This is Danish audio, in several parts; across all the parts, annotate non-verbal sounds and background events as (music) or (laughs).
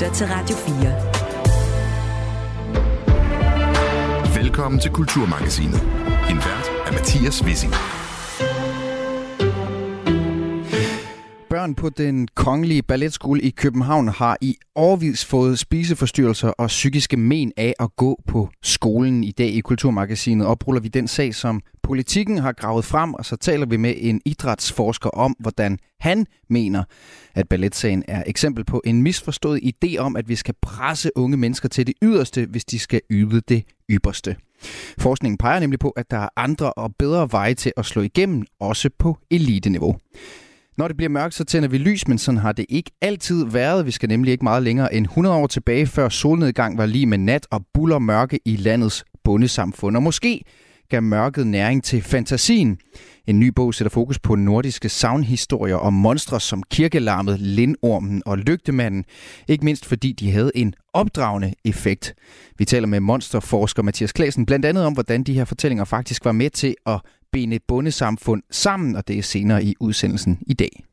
lytter til Radio 4. Velkommen til Kulturmagasinet. En vært er Mathias Wissing. Børn på den kongelige balletskole i København har i årvis fået spiseforstyrrelser og psykiske men af at gå på skolen. I dag i Kulturmagasinet opruller vi den sag, som politikken har gravet frem, og så taler vi med en idrætsforsker om, hvordan han mener, at balletsagen er eksempel på en misforstået idé om, at vi skal presse unge mennesker til det yderste, hvis de skal yde det ypperste. Forskningen peger nemlig på, at der er andre og bedre veje til at slå igennem, også på eliteniveau. Når det bliver mørkt, så tænder vi lys, men sådan har det ikke altid været. Vi skal nemlig ikke meget længere end 100 år tilbage, før solnedgang var lige med nat og buller mørke i landets bundesamfund. Og måske gav mørket næring til fantasien. En ny bog sætter fokus på nordiske savnhistorier om monstre som kirkelarmet, lindormen og lygtemanden. Ikke mindst fordi de havde en opdragende effekt. Vi taler med monsterforsker Mathias Klæsen blandt andet om, hvordan de her fortællinger faktisk var med til at binde bundesamfund sammen, og det er senere i udsendelsen i dag.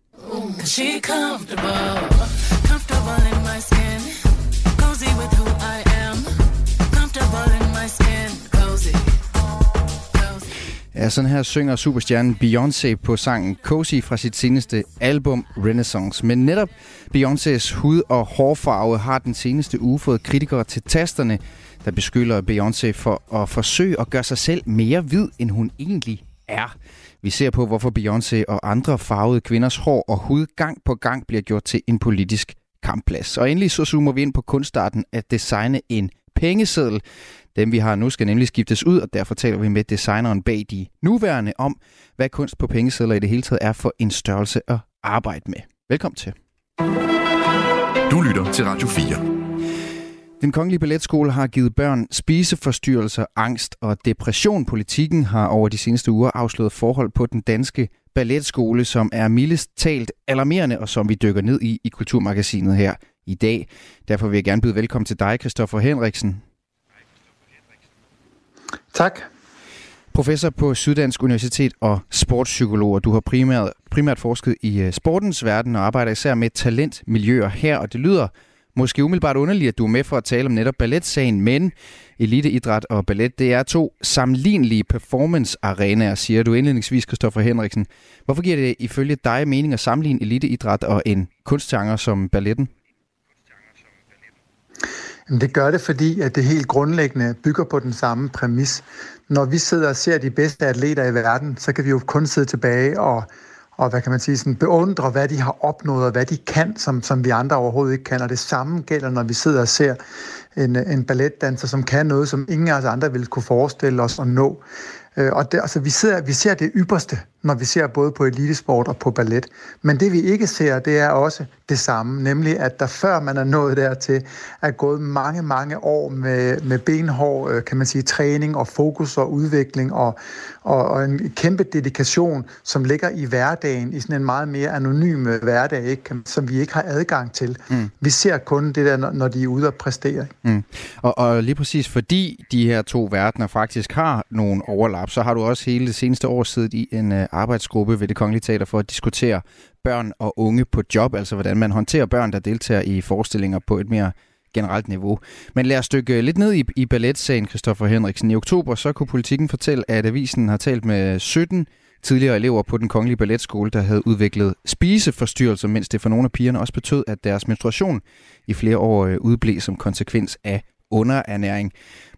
Ja, sådan her synger superstjernen Beyoncé på sangen Cozy fra sit seneste album Renaissance. Men netop Beyoncés hud- og hårfarve har den seneste uge fået kritikere til tasterne, der beskylder Beyoncé for at forsøge at gøre sig selv mere hvid, end hun egentlig er. Vi ser på, hvorfor Beyoncé og andre farvede kvinders hår og hud gang på gang bliver gjort til en politisk kampplads. Og endelig så zoomer vi ind på kunstarten at designe en pengeseddel. Dem vi har nu skal nemlig skiftes ud, og derfor taler vi med designeren bag de nuværende om, hvad kunst på pengesedler i det hele taget er for en størrelse at arbejde med. Velkommen til. Du lytter til Radio 4. Den kongelige balletskole har givet børn spiseforstyrrelser, angst og depression. Politikken har over de seneste uger afsløret forhold på den danske balletskole, som er mildest talt alarmerende, og som vi dykker ned i i Kulturmagasinet her i dag. Derfor vil jeg gerne byde velkommen til dig, Christoffer Henriksen. Tak. Professor på Syddansk Universitet og sportspsykolog, du har primært, primært forsket i øh, sportens verden og arbejder især med talentmiljøer her, og det lyder måske umiddelbart underligt, at du er med for at tale om netop balletsagen, men eliteidræt og ballet, det er to sammenlignelige performance-arenaer, siger du indledningsvis, Kristoffer Henriksen. Hvorfor giver det ifølge dig mening at sammenligne eliteidræt og en kunstgenre som balletten? Det gør det, fordi at det helt grundlæggende bygger på den samme præmis. Når vi sidder og ser de bedste atleter i verden, så kan vi jo kun sidde tilbage og og hvad kan man sige, sådan beundre, hvad de har opnået, og hvad de kan, som, som vi andre overhovedet ikke kan. Og det samme gælder, når vi sidder og ser en, en balletdanser, som kan noget, som ingen af os andre ville kunne forestille os at nå. Øh, og det, altså, vi, sidder, vi ser det ypperste, når vi ser både på elitesport og på ballet. Men det vi ikke ser, det er også det samme, nemlig at der før man er nået dertil, er gået mange, mange år med, med benhård, øh, kan man sige, træning og fokus og udvikling og, og, og en kæmpe dedikation, som ligger i hverdagen, i sådan en meget mere anonym hverdag, ikke, som vi ikke har adgang til. Mm. Vi ser kun det der, når de er ude og præstere. Mm. Og, og lige præcis fordi de her to verdener faktisk har nogle overlap, så har du også hele det seneste år siddet i en uh, arbejdsgruppe ved det Kongelige Teater for at diskutere børn og unge på job, altså hvordan man håndterer børn, der deltager i forestillinger på et mere generelt niveau. Men lad os stykke lidt ned i, i balletsagen, Christoffer Henriksen. I oktober så kunne politikken fortælle, at avisen har talt med 17 tidligere elever på den kongelige balletskole, der havde udviklet spiseforstyrrelser, mens det for nogle af pigerne også betød, at deres menstruation i flere år øh, udblev som konsekvens af underernæring.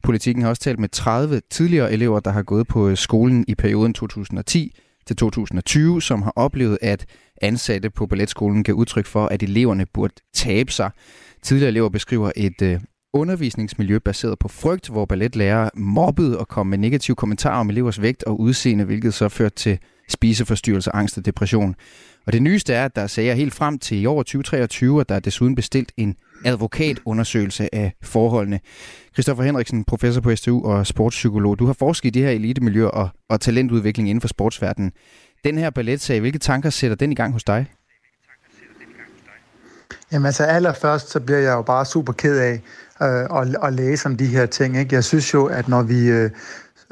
Politikken har også talt med 30 tidligere elever, der har gået på øh, skolen i perioden 2010 til 2020, som har oplevet, at ansatte på balletskolen gav udtryk for, at eleverne burde tabe sig. Tidligere elever beskriver et øh, undervisningsmiljø baseret på frygt, hvor balletlærere mobbede og kom med negative kommentarer om elevers vægt og udseende, hvilket så førte til spiseforstyrrelse, angst og depression. Og det nyeste er, at der er sager helt frem til i år 2023, og der er desuden bestilt en advokatundersøgelse af forholdene. Christoffer Henriksen, professor på STU og sportspsykolog. Du har forsket i det her elitemiljø og, og talentudvikling inden for sportsverdenen. Den her balletsag, hvilke tanker sætter den i gang hos dig? Jamen altså allerførst, så bliver jeg jo bare super ked af øh, at, at læse om de her ting. Ikke? Jeg synes jo, at når vi øh,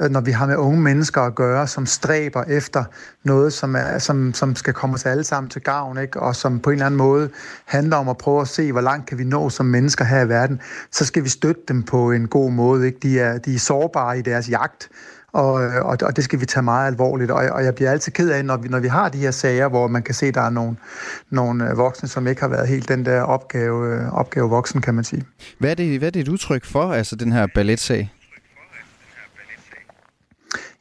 Øh, når vi har med unge mennesker at gøre, som stræber efter noget, som, er, som, som skal komme os alle sammen til gavn, ikke? og som på en eller anden måde handler om at prøve at se, hvor langt kan vi nå som mennesker her i verden, så skal vi støtte dem på en god måde. Ikke? De, er, de er sårbare i deres jagt, og, øh, og, og det skal vi tage meget alvorligt. Og, og jeg bliver altid ked af, når vi, når vi har de her sager, hvor man kan se, at der er nogle, nogle øh, voksne, som ikke har været helt den der opgave, opgave voksen, kan man sige. Hvad er, det, hvad er det et udtryk for, altså den her balletsag?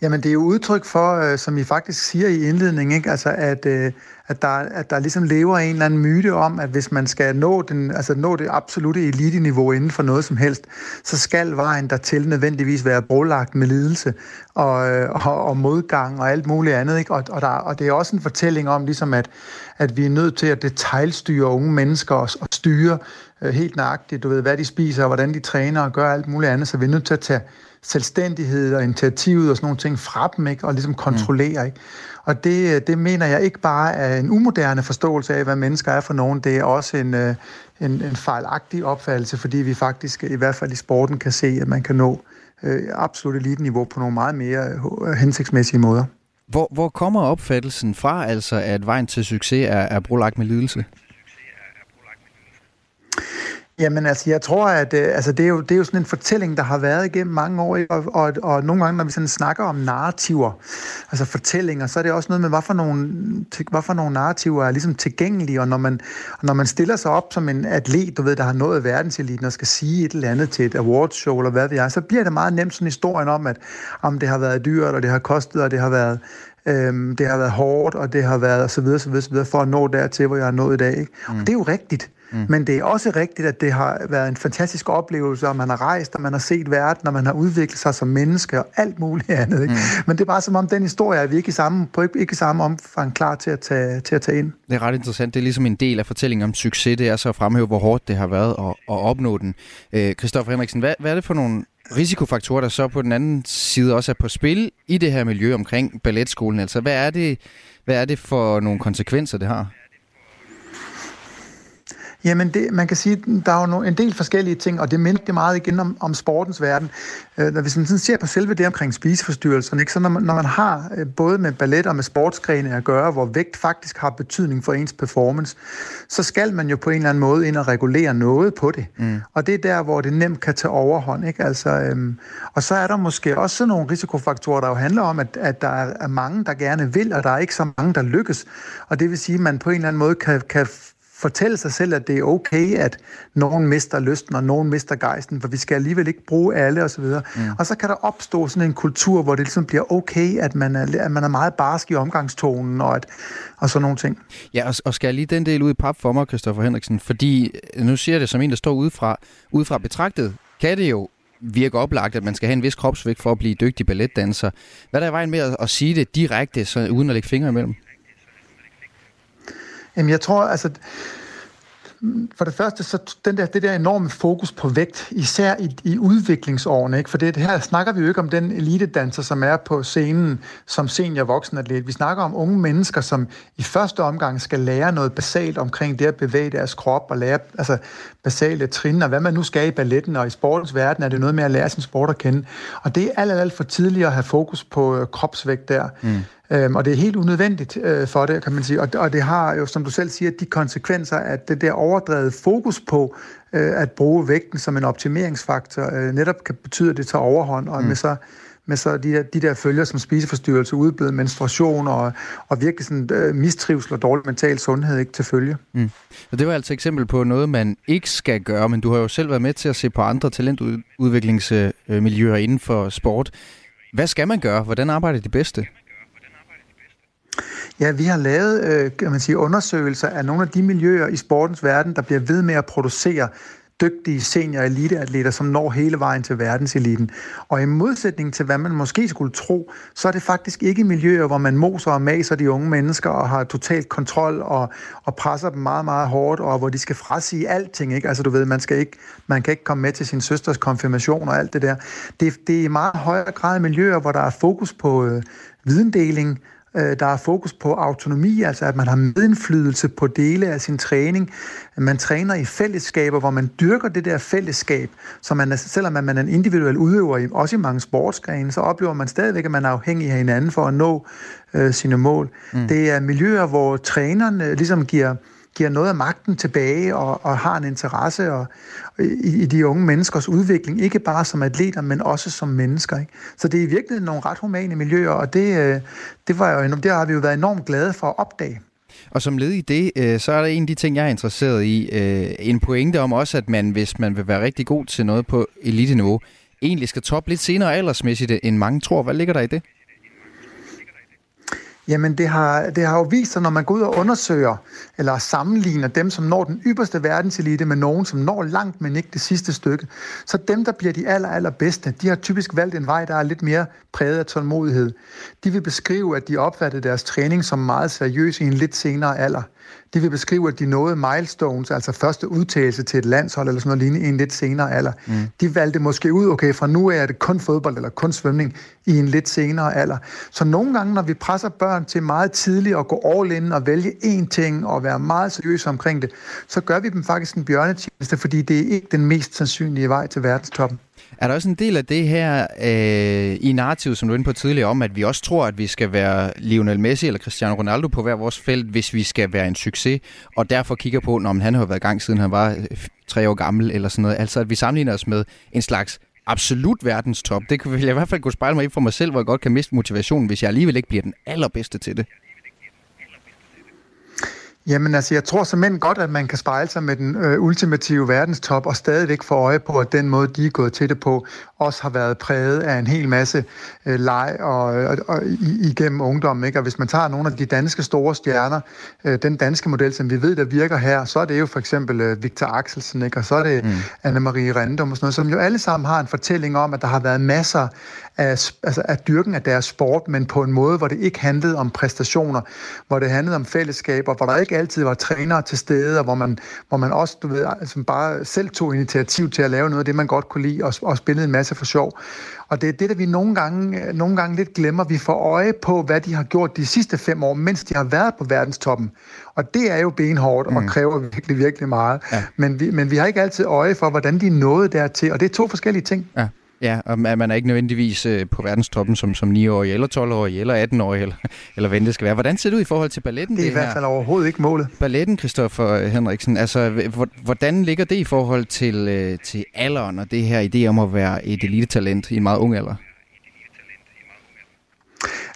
Jamen, det er jo udtryk for, øh, som I faktisk siger i indledningen, ikke? Altså, at, øh, at, der, at der ligesom lever en eller anden myte om, at hvis man skal nå, den, altså nå det absolute elite-niveau inden for noget som helst, så skal vejen dertil nødvendigvis være brolagt med lidelse og, øh, og, og modgang og alt muligt andet. Ikke? Og, og, der, og det er også en fortælling om, ligesom at, at vi er nødt til at detaljstyre unge mennesker og, og styre øh, helt nøjagtigt, du ved, hvad de spiser og hvordan de træner og gør alt muligt andet, så vi er nødt til at tage selvstændighed og initiativet og sådan nogle ting fra dem, ikke? og ligesom kontrollere. Ikke? Og det, det mener jeg ikke bare er en umoderne forståelse af, hvad mennesker er for nogen, det er også en, øh, en, en fejlagtig opfattelse, fordi vi faktisk, i hvert fald i sporten, kan se, at man kan nå øh, absolut elite-niveau på nogle meget mere øh, hensigtsmæssige måder. Hvor, hvor kommer opfattelsen fra, altså at vejen til succes er, er brolagt med lidelse? Jamen altså, jeg tror, at øh, altså, det, er jo, det er jo sådan en fortælling, der har været igennem mange år, og, og, og nogle gange, når vi sådan snakker om narrativer, altså fortællinger, så er det også noget med, hvad for nogle, hvad for nogle narrativer er ligesom tilgængelige, og når man, når man stiller sig op som en atlet, du ved, der har nået verdenseliten, og skal sige et eller andet til et awardshow, eller hvad ved jeg, så bliver det meget nemt sådan historien om, at om det har været dyrt, og det har kostet, og det har været Øhm, det har været hårdt, og det har været så videre, så videre, så videre, for at nå dertil, hvor jeg er nået i dag. Ikke? Mm. Og det er jo rigtigt. Mm. Men det er også rigtigt, at det har været en fantastisk oplevelse, og man har rejst, og man har set verden, og man har udviklet sig som menneske, og alt muligt (laughs) andet. Ikke? Mm. Men det er bare som om, den historie er vi ikke i samme, på ikke i samme omfang klar til at, tage, til at tage ind. Det er ret interessant. Det er ligesom en del af fortællingen om succes. Det er så at fremhæve, hvor hårdt det har været at, at opnå den. Kristoffer øh, Henriksen, hvad, hvad er det for nogle risikofaktorer, der så på den anden side også er på spil i det her miljø omkring balletskolen? Altså, hvad er det, hvad er det for nogle konsekvenser, det har? Jamen, det, man kan sige, der er jo en del forskellige ting, og det minder det meget igen om, om sportens verden. Øh, når vi sådan ser på selve det omkring spiseforstyrrelser, ikke? så når man, når man har øh, både med ballet og med sportsgrene at gøre, hvor vægt faktisk har betydning for ens performance, så skal man jo på en eller anden måde ind og regulere noget på det. Mm. Og det er der, hvor det nemt kan tage overhånd. Ikke? Altså, øhm, og så er der måske også nogle risikofaktorer, der jo handler om, at, at der er mange, der gerne vil, og der er ikke så mange, der lykkes. Og det vil sige, at man på en eller anden måde kan, kan fortælle sig selv, at det er okay, at nogen mister lysten, og nogen mister gejsten, for vi skal alligevel ikke bruge alle osv. Og, mm. og så kan der opstå sådan en kultur, hvor det ligesom bliver okay, at man er, at man er meget barsk i omgangstonen, og, at, og sådan nogle ting. Ja, og, og skal jeg lige den del ud i pap for mig, Christoffer Henriksen, fordi nu siger det som en, der står udefra, udefra betragtet, kan det jo virke oplagt, at man skal have en vis kropsvægt for at blive dygtig balletdanser. Hvad er der i vejen med at, at sige det direkte, så, uden at lægge fingre imellem? Jamen, jeg tror, altså, for det første, så den der, det der enorme fokus på vægt, især i, i udviklingsårene, ikke? for det, det her snakker vi jo ikke om den elitedanser, som er på scenen som senior voksenatlet. Vi snakker om unge mennesker, som i første omgang skal lære noget basalt omkring det at bevæge deres krop og lære altså, basale trin, og hvad man nu skal i balletten og i sportens verden, er det noget med at lære sin sport at kende. Og det er alt, alt, for tidligt at have fokus på øh, kropsvægt der. Mm. Øhm, og det er helt unødvendigt øh, for det, kan man sige. Og, og det har jo, som du selv siger, de konsekvenser, at det der overdrevet fokus på øh, at bruge vægten som en optimeringsfaktor, øh, netop kan betyde, at det tager overhånd, og mm. med så med så de der, de der følger som spiseforstyrrelse, udblevet menstruation og, og virkelig sådan, øh, mistrivsel og dårlig mental sundhed ikke til følge. Mm. Og det var altså et eksempel på noget, man ikke skal gøre, men du har jo selv været med til at se på andre talentudviklingsmiljøer inden for sport. Hvad skal man gøre? Hvordan arbejder de bedste? Ja, vi har lavet øh, kan man sige, undersøgelser af nogle af de miljøer i sportens verden, der bliver ved med at producere dygtige senior eliteatleter, som når hele vejen til verdenseliten. Og i modsætning til, hvad man måske skulle tro, så er det faktisk ikke miljøer, hvor man moser og maser de unge mennesker og har totalt kontrol og, og presser dem meget, meget hårdt, og hvor de skal frasige alting. Ikke? Altså du ved, man, skal ikke, man kan ikke komme med til sin søsters konfirmation og alt det der. Det, det er i meget højere grad miljøer, hvor der er fokus på øh, videndeling, der er fokus på autonomi, altså at man har medindflydelse på dele af sin træning. Man træner i fællesskaber, hvor man dyrker det der fællesskab, så man, selvom man er en individuel udøver, også i mange sportsgrene, så oplever man stadigvæk, at man er afhængig af hinanden for at nå øh, sine mål. Mm. Det er miljøer, hvor trænerne ligesom giver giver noget af magten tilbage og, og har en interesse og, i, i de unge menneskers udvikling, ikke bare som atleter, men også som mennesker. Ikke? Så det er i virkeligheden nogle ret humane miljøer, og det, øh, det, var jo, det har vi jo været enormt glade for at opdage. Og som led i det, øh, så er der en af de ting, jeg er interesseret i. Øh, en pointe om også, at man, hvis man vil være rigtig god til noget på eliteniveau, egentlig skal toppe lidt senere aldersmæssigt, end mange tror. Hvad ligger der i det? Jamen det har, det har jo vist sig, når man går ud og undersøger eller sammenligner dem, som når den ypperste verdenselite med nogen, som når langt, men ikke det sidste stykke, så dem, der bliver de aller, allerbedste, de har typisk valgt en vej, der er lidt mere præget af tålmodighed. De vil beskrive, at de opfattede deres træning som meget seriøs i en lidt senere alder de vil beskrive, at de nåede milestones, altså første udtagelse til et landshold eller sådan noget lignende, i en lidt senere alder. Mm. De valgte måske ud, okay, fra nu af er det kun fodbold eller kun svømning i en lidt senere alder. Så nogle gange, når vi presser børn til meget tidligt at gå all in og vælge én ting og være meget seriøse omkring det, så gør vi dem faktisk en bjørnetjeneste, fordi det er ikke den mest sandsynlige vej til verdenstoppen. Er der også en del af det her øh, i narrativet, som du var inde på tidligere, om at vi også tror, at vi skal være Lionel Messi eller Cristiano Ronaldo på hver vores felt, hvis vi skal være en succes, og derfor kigger på, når han har været i gang siden han var øh, tre år gammel eller sådan noget. Altså at vi sammenligner os med en slags absolut verdenstop. Det vil jeg i hvert fald kunne spejle mig i for mig selv, hvor jeg godt kan miste motivationen, hvis jeg alligevel ikke bliver den allerbedste til det. Jamen altså, jeg tror simpelthen godt, at man kan spejle sig med den øh, ultimative verdenstop og stadigvæk få øje på, at den måde, de er gået til det på, også har været præget af en hel masse øh, leg og, og, og igennem ungdommen. Ikke? Og hvis man tager nogle af de danske store stjerner, øh, den danske model, som vi ved, der virker her, så er det jo for eksempel øh, Victor Axelsen, ikke? og så er det mm. Anne-Marie Random og sådan noget, som jo alle sammen har en fortælling om, at der har været masser af, altså af dyrken af deres sport, men på en måde, hvor det ikke handlede om præstationer, hvor det handlede om fællesskaber, hvor der ikke altid var trænere til stede, og hvor man, hvor man også du ved, altså bare selv tog initiativ til at lave noget af det, man godt kunne lide, og, og spillede en masse for sjov. Og det er det, der vi nogle gange, nogle gange lidt glemmer. Vi får øje på, hvad de har gjort de sidste fem år, mens de har været på verdenstoppen. Og det er jo benhårdt og mm. kræver virkelig, virkelig meget. Ja. Men, vi, men vi har ikke altid øje for, hvordan de nåede dertil. Og det er to forskellige ting. Ja. Ja, og man er ikke nødvendigvis øh, på verdenstoppen som, som 9-årig, eller 12-årig, eller 18-årig, eller, (laughs) eller hvad det skal være. Hvordan ser det ud i forhold til balletten? Det er det i hvert fald overhovedet ikke målet. Balletten, Christoffer Henriksen, altså hvordan ligger det i forhold til, øh, til alderen og det her idé om at være et elitetalent i en meget ung alder?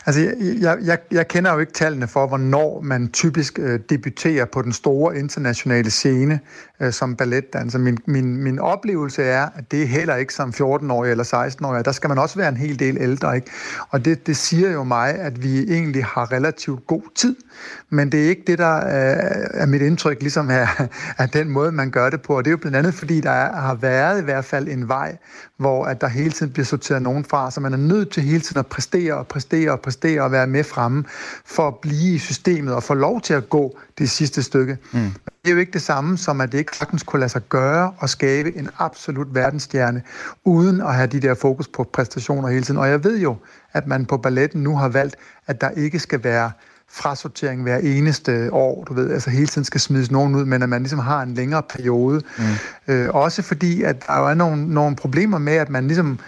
Altså, jeg, jeg, jeg kender jo ikke tallene for, hvornår man typisk øh, debuterer på den store internationale scene øh, som balletdanser. Altså, min, min, min oplevelse er, at det er heller ikke som 14-årig eller 16-årig. Der skal man også være en hel del ældre, ikke? Og det, det siger jo mig, at vi egentlig har relativt god tid. Men det er ikke det, der er, er mit indtryk, ligesom er, er den måde, man gør det på. Og det er jo blandt andet, fordi der er, har været i hvert fald en vej, hvor at der hele tiden bliver sorteret nogen fra, så man er nødt til hele tiden at præstere og præstere og præstere og være med fremme for at blive i systemet og få lov til at gå det sidste stykke. Mm. Det er jo ikke det samme som, at det ikke sagtens kunne lade sig gøre og skabe en absolut verdensstjerne, uden at have de der fokus på præstationer hele tiden. Og jeg ved jo, at man på balletten nu har valgt, at der ikke skal være frasortering hver eneste år, du ved, altså hele tiden skal smides nogen ud, men at man ligesom har en længere periode. Mm. Øh, også fordi, at der er nogle, nogle problemer med, at man ligesom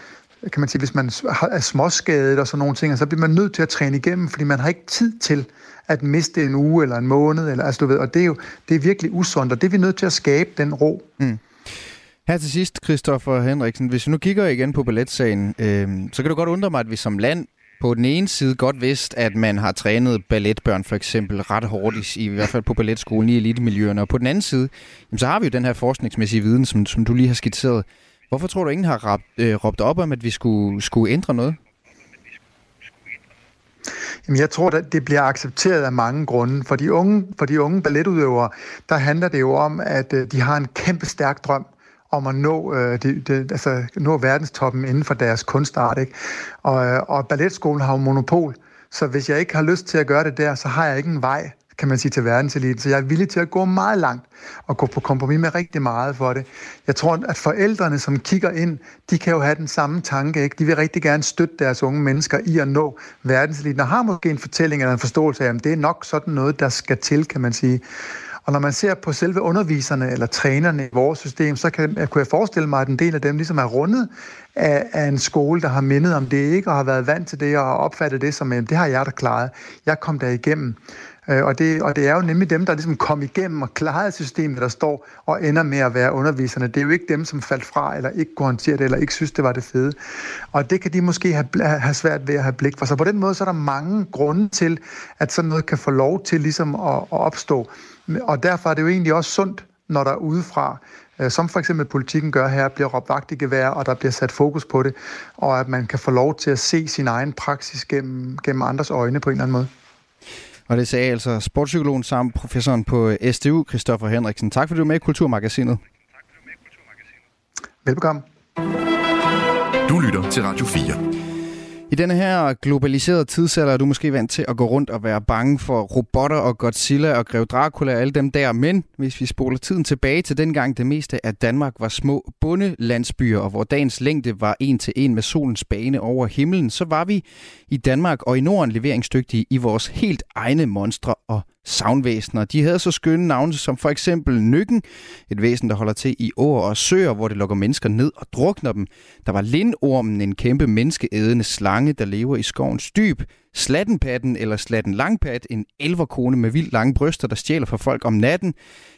kan man sige, hvis man er småskadet og sådan nogle ting, så bliver man nødt til at træne igennem, fordi man har ikke tid til at miste en uge eller en måned, eller, altså, du ved, og det er jo det er virkelig usundt, og det er vi nødt til at skabe, den ro. Mm. Her til sidst, Christoffer Henriksen, hvis vi nu kigger igen på balletsagen, øh, så kan du godt undre mig, at vi som land på den ene side godt vidst, at man har trænet balletbørn for eksempel ret hårdt, i, i hvert fald på balletskolen i elitemiljøerne. Og på den anden side, jamen, så har vi jo den her forskningsmæssige viden, som, som du lige har skitseret. Hvorfor tror du, ingen har råbt, øh, råbt op om, at vi skulle, skulle ændre noget? Jamen, jeg tror, at det bliver accepteret af mange grunde. For de unge, for de unge balletudøvere, der handler det jo om, at øh, de har en kæmpe stærk drøm om at nå, øh, det, det, altså, nå verdenstoppen inden for deres kunstart. Ikke? Og, øh, og balletskolen har jo monopol, så hvis jeg ikke har lyst til at gøre det der, så har jeg ikke en vej kan man sige, til verdenseliten. Så jeg er villig til at gå meget langt og gå på kompromis med rigtig meget for det. Jeg tror, at forældrene, som kigger ind, de kan jo have den samme tanke. Ikke? De vil rigtig gerne støtte deres unge mennesker i at nå verdenseliten, og har måske en fortælling eller en forståelse af, at det er nok sådan noget, der skal til, kan man sige. Og når man ser på selve underviserne eller trænerne i vores system, så kan, jeg, kunne jeg forestille mig, at en del af dem ligesom er rundet af, af en skole, der har mindet om det ikke, og har været vant til det, og har opfattet det som, at det har jeg da klaret. Jeg kom der igennem. Øh, og det, og det er jo nemlig dem, der ligesom kom igennem og klarede systemet, der står og ender med at være underviserne. Det er jo ikke dem, som faldt fra, eller ikke kunne håndtere det, eller ikke synes, det var det fede. Og det kan de måske have, have svært ved at have blik for. Så på den måde, så er der mange grunde til, at sådan noget kan få lov til ligesom at, at opstå. Og derfor er det jo egentlig også sundt, når der udefra, øh, som for eksempel politikken gør her, bliver råbt vagt i gevær, og der bliver sat fokus på det, og at man kan få lov til at se sin egen praksis gennem, gennem andres øjne på en eller anden måde. Og det sagde altså sportspsykologen samt professoren på SDU, Christoffer Henriksen. Tak fordi du er med i Kulturmagasinet. Velbekomme. Du lytter til Radio 4. I denne her globaliserede tidsalder er du måske vant til at gå rundt og være bange for robotter og Godzilla og Grev Dracula og alle dem der. Men hvis vi spoler tiden tilbage til dengang det meste af Danmark var små bundelandsbyer, og hvor dagens længde var en til en med solens bane over himlen, så var vi i Danmark og i Norden leveringsdygtige i vores helt egne monstre og savnvæsener. De havde så skønne navne som for eksempel Nykken, et væsen, der holder til i åer og søer, hvor det lukker mennesker ned og drukner dem. Der var lindormen, en kæmpe menneskeædende slange, der lever i skovens dyb. Slattenpatten eller slatten langpat, en elverkone med vildt lange bryster, der stjæler for folk om natten.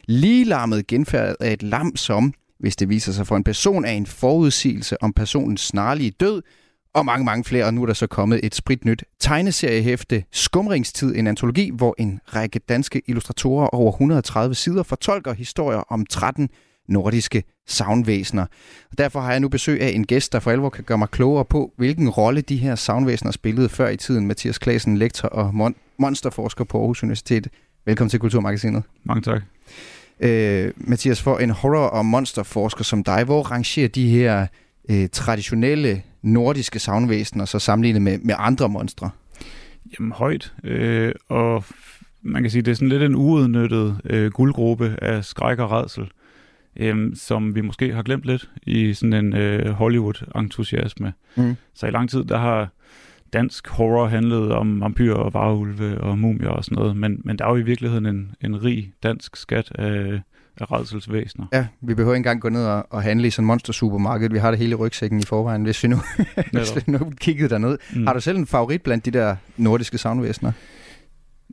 Ligelarmet genfærdet af et lam, som, hvis det viser sig for en person, er en forudsigelse om personens snarlige død – og mange, mange flere. Og nu er der så kommet et spritnyt tegneseriehæfte, Skumringstid, en antologi, hvor en række danske illustratorer over 130 sider fortolker historier om 13 nordiske savnvæsener. Og derfor har jeg nu besøg af en gæst, der for alvor kan gøre mig klogere på, hvilken rolle de her savnvæsener spillede før i tiden. Mathias Klasen, lektor og mon- monsterforsker på Aarhus Universitet. Velkommen til Kulturmagasinet. Mange tak. Øh, Mathias, for en horror- og monsterforsker som dig, hvor rangerer de her øh, traditionelle nordiske savnvæsener så sammenlignet med, med andre monstre? Jamen højt, øh, og man kan sige, det er sådan lidt en uudnyttet øh, guldgruppe af skræk og redsel, øh, som vi måske har glemt lidt i sådan en øh, Hollywood-entusiasme. Mm. Så i lang tid, der har dansk horror handlet om vampyrer og varulve og mumier og sådan noget, men, men der er jo i virkeligheden en, en rig dansk skat af af redselsvæsener. Ja, vi behøver ikke engang gå ned og, og handle i sådan en monster-supermarked. Vi har det hele i rygsækken i forvejen, hvis vi nu, (laughs) hvis vi nu kiggede derned. Mm. Har du selv en favorit blandt de der nordiske savnvæsener?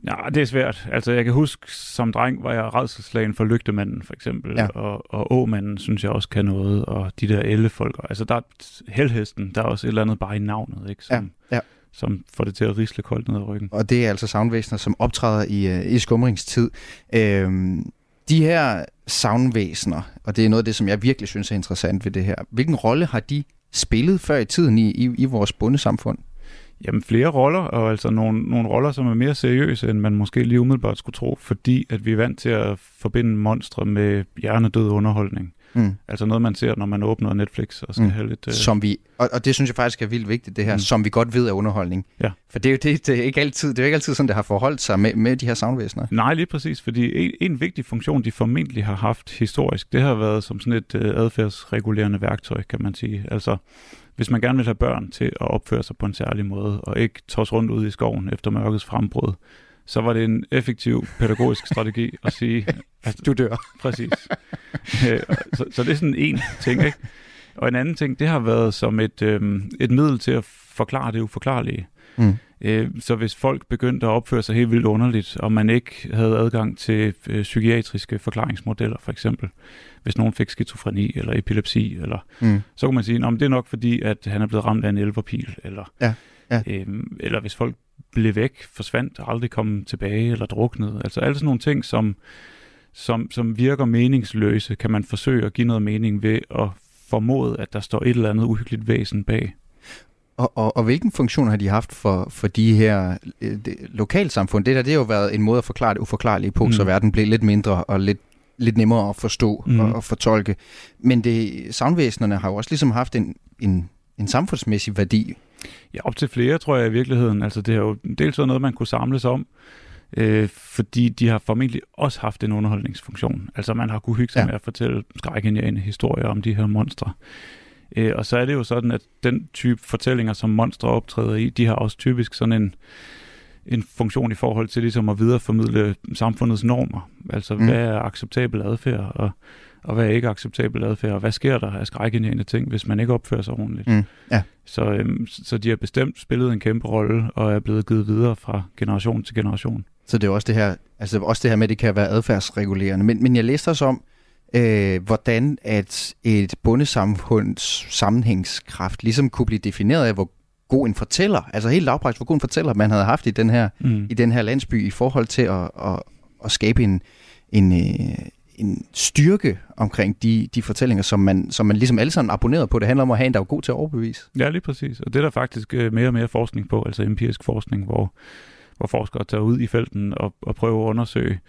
Ja, det er svært. Altså, jeg kan huske, som dreng var jeg redselslagen for lygtemanden, for eksempel. Ja. Og, og åmanden synes jeg også kan noget, og de der ellefolk. Altså, der er helhesten, der er også et eller andet bare i navnet, ikke? Som, ja. Ja som får det til at risle koldt ned ad ryggen. Og det er altså savnvæsener, som optræder i, uh, i skumringstid. Øhm, de her savnvæsener, og det er noget af det, som jeg virkelig synes er interessant ved det her, hvilken rolle har de spillet før i tiden i, i, i vores bundesamfund? Jamen flere roller, og altså nogle, nogle roller, som er mere seriøse, end man måske lige umiddelbart skulle tro, fordi at vi er vant til at forbinde monstre med hjernedød underholdning. Mm. Altså noget, man ser, når man åbner Netflix og skal mm. have lidt... Uh... Som vi, og, og det synes jeg faktisk er vildt vigtigt, det her, mm. som vi godt ved er underholdning. Ja. For det er jo det, det er ikke altid, det er ikke altid sådan, det har forholdt sig med, med de her soundvæsener. Nej, lige præcis, fordi en, en vigtig funktion, de formentlig har haft historisk, det har været som sådan et uh, adfærdsregulerende værktøj, kan man sige. Altså, hvis man gerne vil have børn til at opføre sig på en særlig måde, og ikke tos rundt ud i skoven efter mørkets frembrud, så var det en effektiv pædagogisk strategi at sige, at du dør. Præcis. Øh, så, så det er sådan en ting, ikke? Og en anden ting, det har været som et, øhm, et middel til at forklare det uforklarlige. Mm. Øh, så hvis folk begyndte at opføre sig helt vildt underligt, og man ikke havde adgang til øh, psykiatriske forklaringsmodeller, for eksempel, hvis nogen fik skizofreni eller epilepsi, eller, mm. så kunne man sige, at det er nok fordi, at han er blevet ramt af en elverpil, eller, ja. Ja. Øhm, eller hvis folk blev væk, forsvandt, aldrig kom tilbage eller druknede. Altså alle sådan nogle ting, som, som, som virker meningsløse, kan man forsøge at give noget mening ved at formode, at der står et eller andet uhyggeligt væsen bag. Og, og, og hvilken funktion har de haft for, for de her øh, det, lokalsamfund? Det der det har jo været en måde at forklare det uforklarlige på, mm. så verden blev lidt mindre og lidt, lidt nemmere at forstå mm. og, og fortolke. Men det, savnvæsenerne har jo også ligesom haft en, en, en samfundsmæssig værdi. Ja, op til flere, tror jeg i virkeligheden. Altså, det har jo dels været noget, man kunne samles om. Øh, fordi de har formentlig også haft en underholdningsfunktion. Altså man har kunne hygge sig ja. med at fortælle skrækindjagende historier om de her monstre. Øh, og så er det jo sådan, at den type fortællinger, som monstre optræder i, de har også typisk sådan en, en funktion i forhold til ligesom at videreformidle samfundets normer. Altså, mm. hvad er acceptabel adfærd, og, og hvad er ikke acceptabel adfærd, og hvad sker der af skrækindjagende ting, hvis man ikke opfører sig ordentligt. Mm. Ja. Så, øhm, så de har bestemt spillet en kæmpe rolle, og er blevet givet videre fra generation til generation. Så det er også det her, altså også det her med, at det kan være adfærdsregulerende. Men, men jeg læste også om, øh, hvordan at et bundesamfunds sammenhængskraft ligesom kunne blive defineret af, hvor god en fortæller, altså helt lavpraktisk, hvor god en fortæller man havde haft i den her, mm. i den her landsby i forhold til at, at, at skabe en, en, øh, en styrke omkring de, de fortællinger, som man, som man ligesom alle sammen abonneret på. Det handler om at have en, der er god til at overbevise. Ja, lige præcis. Og det er der faktisk øh, mere og mere forskning på, altså empirisk forskning, hvor, hvor forskere tager ud i felten og, og prøver at undersøge,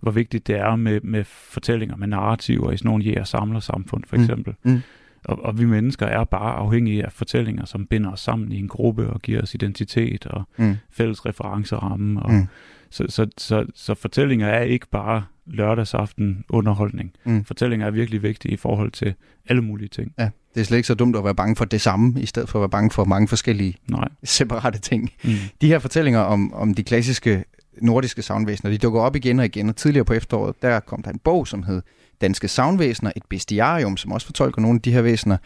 hvor vigtigt det er med, med fortællinger, med narrativer i sådan nogle jæger samler samfund for mm. eksempel. Mm. Mm. Og, og vi mennesker er bare afhængige af fortællinger, som binder os sammen i en gruppe og giver os identitet og mm. fælles referenceramme. Og, mm. Så, så, så, så fortællinger er ikke bare lørdagsaften underholdning. Mm. Fortællinger er virkelig vigtige i forhold til alle mulige ting. Ja, det er slet ikke så dumt at være bange for det samme, i stedet for at være bange for mange forskellige Nej. (laughs) separate ting. Mm. De her fortællinger om, om de klassiske nordiske savnvæsener, de dukker op igen og igen, og tidligere på efteråret, der kom der en bog, som hed Danske Savnvæsener, et bestiarium, som også fortolker nogle af de her væsener.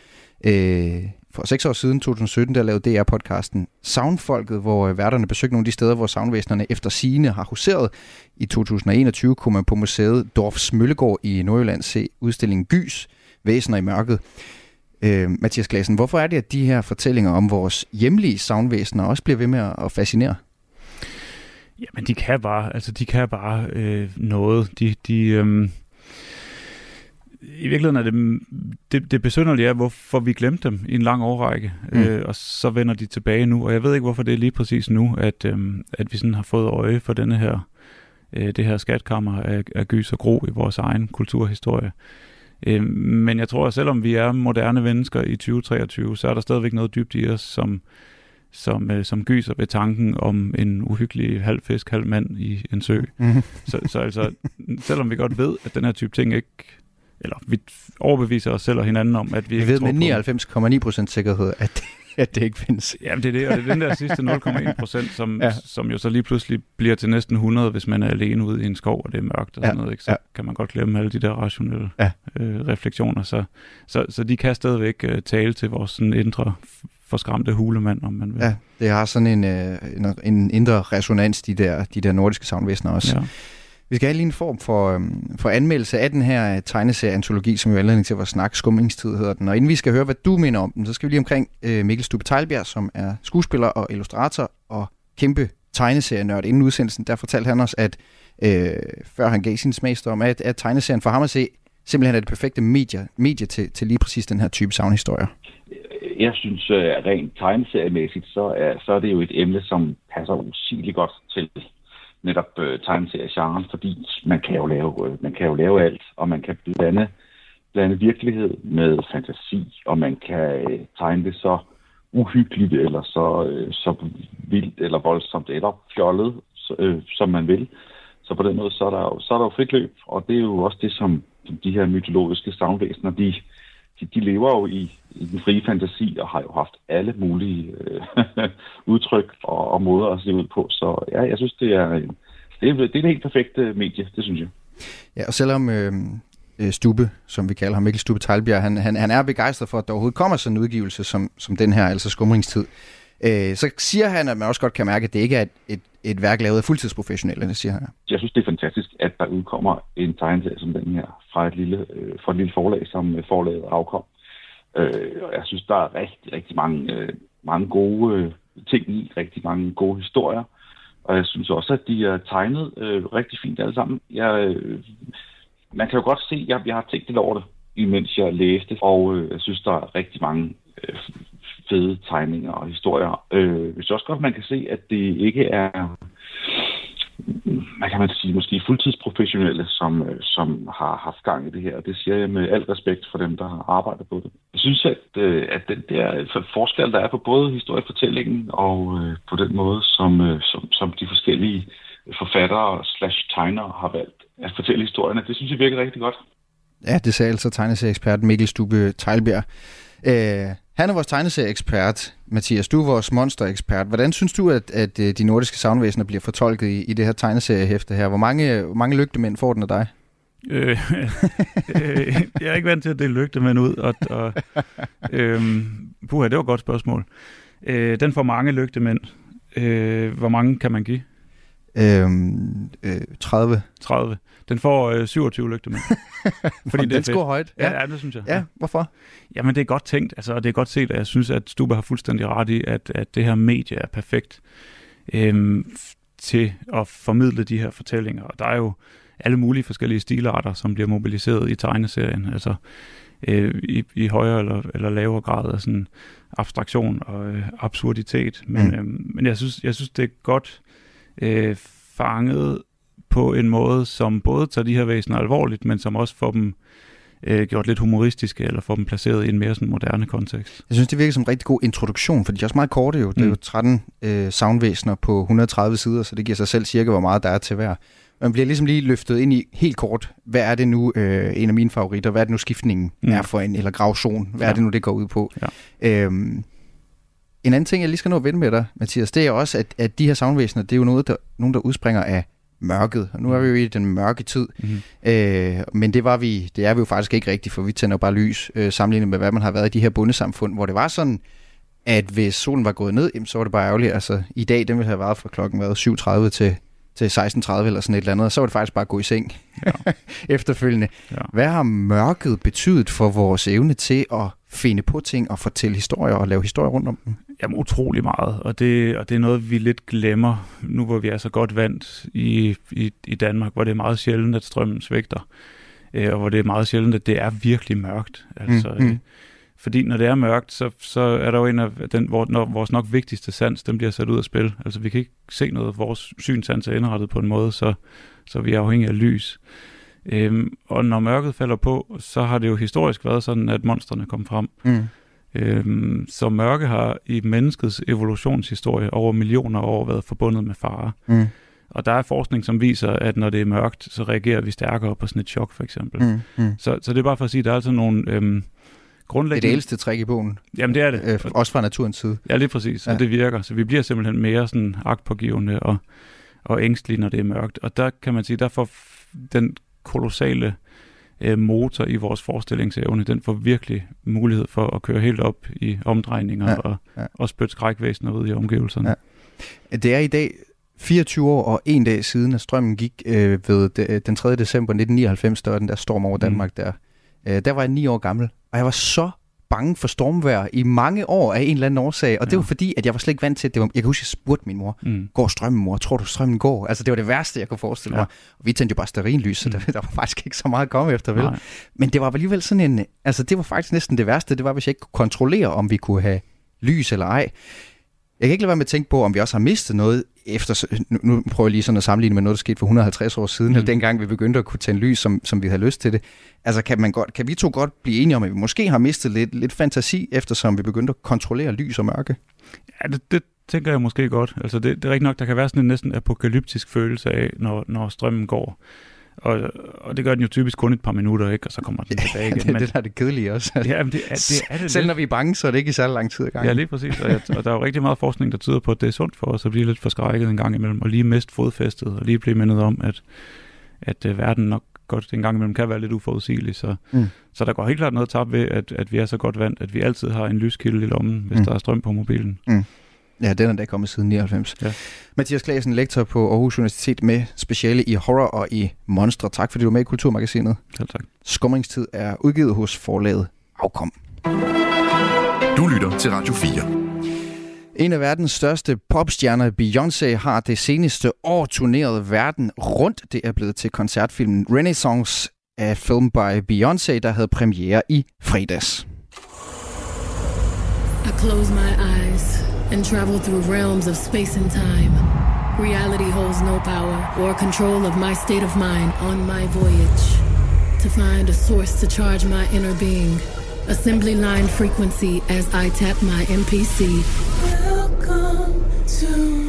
Øh, for seks år siden, 2017, der lavede DR-podcasten Soundfolket, hvor øh, værterne besøgte nogle af de steder, hvor soundvæsenerne efter sigende har huseret. I 2021 kunne man på museet Dorfs Møllegård i Nordjylland se udstillingen Gys, Væsener i mørket. Øh, Mathias Glasen, hvorfor er det, at de her fortællinger om vores hjemlige soundvæsener også bliver ved med at fascinere? Jamen, de kan bare, altså de kan bare øh, noget. De, de, øh, i virkeligheden er det, det, det besynderlige er, hvorfor vi glemte dem i en lang årrække, mm. øh, og så vender de tilbage nu. Og jeg ved ikke, hvorfor det er lige præcis nu, at, øh, at vi sådan har fået øje for denne her, øh, det her skatkammer af, af gys og gro i vores egen kulturhistorie. Øh, men jeg tror, at selvom vi er moderne mennesker i 2023, så er der stadigvæk noget dybt i os, som, som, øh, som gyser ved tanken om en uhyggelig halv fisk, halv mand i en sø. Mm. Så, så altså, selvom vi godt ved, at den her type ting ikke eller vi overbeviser os selv og hinanden om, at vi, vi ved med 99,9% sikkerhed, at det, at det ikke findes. Jamen det er det, og det er den der sidste (laughs) 0,1%, som, ja. som jo så lige pludselig bliver til næsten 100, hvis man er alene ude i en skov, og det er mørkt og sådan ja. noget, ikke? så ja. kan man godt glemme alle de der rationelle ja. øh, refleksioner. Så, så, så de kan stadigvæk øh, tale til vores sådan, indre forskræmte hulemand, om man vil. Ja, det har sådan en, øh, en, en indre resonans, de der, de der nordiske savnvæsener også. Ja. Vi skal have lige en form for, øhm, for anmeldelse af den her øh, tegneserieantologi, som jo er anledning til vores snak. Skummingstid hedder den. Og inden vi skal høre, hvad du mener om den, så skal vi lige omkring øh, Mikkel Stube Tejlbjerg, som er skuespiller og illustrator og kæmpe tegneserienørd. Inden udsendelsen, der fortalte han os, at øh, før han gav sin om, at, at tegneserien for ham at se simpelthen er det perfekte medie, medie til, til lige præcis den her type savnhistorier. Jeg synes, øh, rent tegneseriemæssigt, så er, så er det jo et emne, som passer usigeligt godt til netop øh, tegneseriegenren, fordi man kan, jo lave, øh, man kan jo lave alt, og man kan blande, blande virkelighed med fantasi, og man kan øh, tegne det så uhyggeligt, eller så, øh, så vildt, eller voldsomt, eller fjollet, så, øh, som man vil. Så på den måde, så er der jo, så er der jo frit løb, og det er jo også det, som de her mytologiske savnvæsener, de, de, de lever jo i, i den frie fantasi og har jo haft alle mulige øh, (laughs) udtryk og, og måder at se ud på. Så ja, jeg synes, det er, det er, det er en helt perfekte øh, medie, det synes jeg. Ja, og selvom øh, øh Stube, som vi kalder ham, Mikkel Stube Talbjerg, han, han, han er begejstret for, at der overhovedet kommer sådan en udgivelse som, som den her, altså skumringstid. Øh, så siger han, at man også godt kan mærke, at det ikke er et, et, et værk lavet af fuldtidsprofessionelle, siger han. Jeg synes, det er fantastisk, at der udkommer en tegneserie som den her fra et lille, øh, fra et lille forlag, som øh, forlaget afkom. Øh, jeg synes, der er rigtig, rigtig mange, øh, mange gode øh, ting i, rigtig mange gode historier. Og jeg synes også, at de er tegnet øh, rigtig fint alle sammen. Jeg, øh, man kan jo godt se, at jeg, jeg har tænkt lidt over det, imens jeg læste, og øh, jeg synes, der er rigtig mange øh, fede tegninger og historier. Øh, hvis også godt, man kan se, at det ikke er man kan man sige, måske fuldtidsprofessionelle, som, øh, som har haft gang i det her. Og det siger jeg med al respekt for dem, der har arbejdet på det. Jeg synes, at, øh, at den der forskel, der er på både historiefortællingen og øh, på den måde, som, øh, som, som de forskellige forfattere slash tegnere har valgt at fortælle historierne. Det synes jeg virker rigtig godt. Ja, det sagde altså tegneserieekspert Mikkel Stube Tejlbjerg. Øh, han er vores tegneserieekspert, Mathias. Du er vores monsterekspert. Hvordan synes du, at, at øh, de nordiske savnvæsener bliver fortolket i, i det her tegneseriehæfte her? Hvor mange, hvor mange lygtemænd får den af dig? Øh, (laughs) øh, jeg er ikke vant til at dele lygtemænd ud. Og, og, øh, puha, det var et godt spørgsmål. Øh, den får mange lygtemænd. Øh, hvor mange kan man give? Øhm, øh, 30. 30. Den får øh, 27 lygtemænd. (laughs) Fordi det den scorer højt. Ja. ja, det synes jeg. Ja, hvorfor? Jamen, det er godt tænkt, altså, og det er godt set, at jeg synes, at Stube har fuldstændig ret i, at, at det her medie er perfekt øhm, til at formidle de her fortællinger. Og der er jo alle mulige forskellige stilarter, som bliver mobiliseret i tegneserien, altså øh, i, i højere eller, eller lavere grad af sådan abstraktion og øh, absurditet. Men, mm. øh, men jeg, synes, jeg synes, det er godt øh, fanget på en måde, som både tager de her væsener alvorligt, men som også får dem øh, gjort lidt humoristiske, eller får dem placeret i en mere sådan moderne kontekst. Jeg synes, det virker som en rigtig god introduktion, for de er også meget korte jo. Det er mm. jo 13 øh, soundvæsener på 130 sider, så det giver sig selv cirka, hvor meget der er til hver. Man bliver ligesom lige løftet ind i helt kort, hvad er det nu, øh, en af mine favoritter, hvad er det nu skiftningen mm. er for en, eller gravzon, hvad ja. er det nu, det går ud på. Ja. Øhm, en anden ting, jeg lige skal nå at vende med dig, Mathias, det er også, at, at de her soundvæsener, det er jo noget, der, nogen, der udspringer af mørket. Og nu er vi jo i den mørke tid. Mm-hmm. Øh, men det var vi, det er vi jo faktisk ikke rigtigt, for vi tænder bare lys, øh, sammenlignet med, hvad man har været i de her bundesamfund, hvor det var sådan, at hvis solen var gået ned, så var det bare ærgerligt. Altså, i dag, den ville have været fra klokken 7.30 til, til 16.30 eller sådan et eller andet, og så var det faktisk bare at gå i seng ja. (laughs) efterfølgende. Ja. Hvad har mørket betydet for vores evne til at finde på ting og fortælle historier og lave historier rundt om dem? Jamen utrolig meget, og det, og det er noget, vi lidt glemmer, nu hvor vi er så godt vant i, i, i Danmark, hvor det er meget sjældent, at strømmen svigter, øh, og hvor det er meget sjældent, at det er virkelig mørkt. Altså, mm, mm. Øh, fordi når det er mørkt, så, så er der jo en af den, hvor, når vores nok vigtigste sans, den bliver sat ud af spil. Altså vi kan ikke se noget, vores synsans er indrettet på en måde, så, så vi er afhængige af lys. Øhm, og når mørket falder på, så har det jo historisk været sådan, at monsterne kom frem. Mm. Øhm, så mørke har i menneskets evolutionshistorie over millioner år været forbundet med fare. Mm. Og der er forskning, som viser, at når det er mørkt, så reagerer vi stærkere på sådan et chok, for eksempel. Mm. Mm. Så, så det er bare for at sige, at der er altså nogle øhm, grundlæggende... Det er det ældste træk i bogen. Jamen det er det. Øh, også fra naturens side. Ja, lige præcis. Ja. Og det virker. Så vi bliver simpelthen mere sådan agtpågivende og, og ængstlige, når det er mørkt. Og der kan man sige, der får den kolossale øh, motor i vores forestillingsevne, den får virkelig mulighed for at køre helt op i omdrejninger ja, og, ja. og spytte skrækvæsener ud i omgivelserne. Ja. Det er i dag 24 år og en dag siden, at strømmen gik øh, ved de, den 3. december 1999, der var den der storm over mm. Danmark mm. der. Øh, der var jeg 9 år gammel, og jeg var så bange for stormvejr i mange år af en eller anden årsag. Og ja. det var fordi, at jeg var slet ikke vant til, at det var, jeg kan huske, at jeg spurgte min mor, mm. går strømmen mor? Tror du strømmen går? Altså det var det værste, jeg kunne forestille ja. mig. Og vi tændte jo bare sterinlys, så mm. der, der, var faktisk ikke så meget at komme efter, vel? Nej. Men det var alligevel sådan en, altså det var faktisk næsten det værste, det var, hvis jeg ikke kunne kontrollere, om vi kunne have lys eller ej. Jeg kan ikke lade være med at tænke på, om vi også har mistet noget efter, nu, prøver jeg lige sådan at sammenligne med noget, der skete for 150 år siden, mm. eller dengang vi begyndte at kunne tænde lys, som, som vi havde lyst til det. Altså kan, man godt, kan vi to godt blive enige om, at vi måske har mistet lidt, lidt fantasi, eftersom vi begyndte at kontrollere lys og mørke? Ja, det, det tænker jeg måske godt. Altså det, det er rigtigt nok, der kan være sådan en næsten apokalyptisk følelse af, når, når strømmen går. Og, og det gør den jo typisk kun et par minutter, ikke? og så kommer den (laughs) tilbage igen. det er men, det, der er det kedelige også. Ja, men det, er, det er det. (laughs) Selv når vi er bange, så er det ikke i særlig lang tid ad gangen. Ja, lige præcis. Og, jeg, og der er jo rigtig meget forskning, der tyder på, at det er sundt for os at blive lidt forskrækket en gang imellem, og lige miste fodfæstet, og lige blive mindet om, at, at uh, verden nok godt en gang imellem kan være lidt uforudsigelig. Så, mm. så der går helt klart noget tab ved, at, at vi er så godt vant, at vi altid har en lyskilde i lommen, hvis mm. der er strøm på mobilen. Mm. Ja, den er da kommet siden 99. Ja. Mathias Klasen, lektor på Aarhus Universitet med speciale i horror og i monstre. Tak fordi du er med i Kulturmagasinet. Selv tak. Skumringstid er udgivet hos forlaget Afkom. Du lytter til Radio 4. En af verdens største popstjerner, Beyoncé, har det seneste år turneret verden rundt. Det er blevet til koncertfilmen Renaissance af film by Beyoncé, der havde premiere i fredags. I close my eyes and travel through realms of space and time. Reality holds no power or control of my state of mind on my voyage to find a source to charge my inner being. Assembly line frequency as I tap my MPC. Welcome to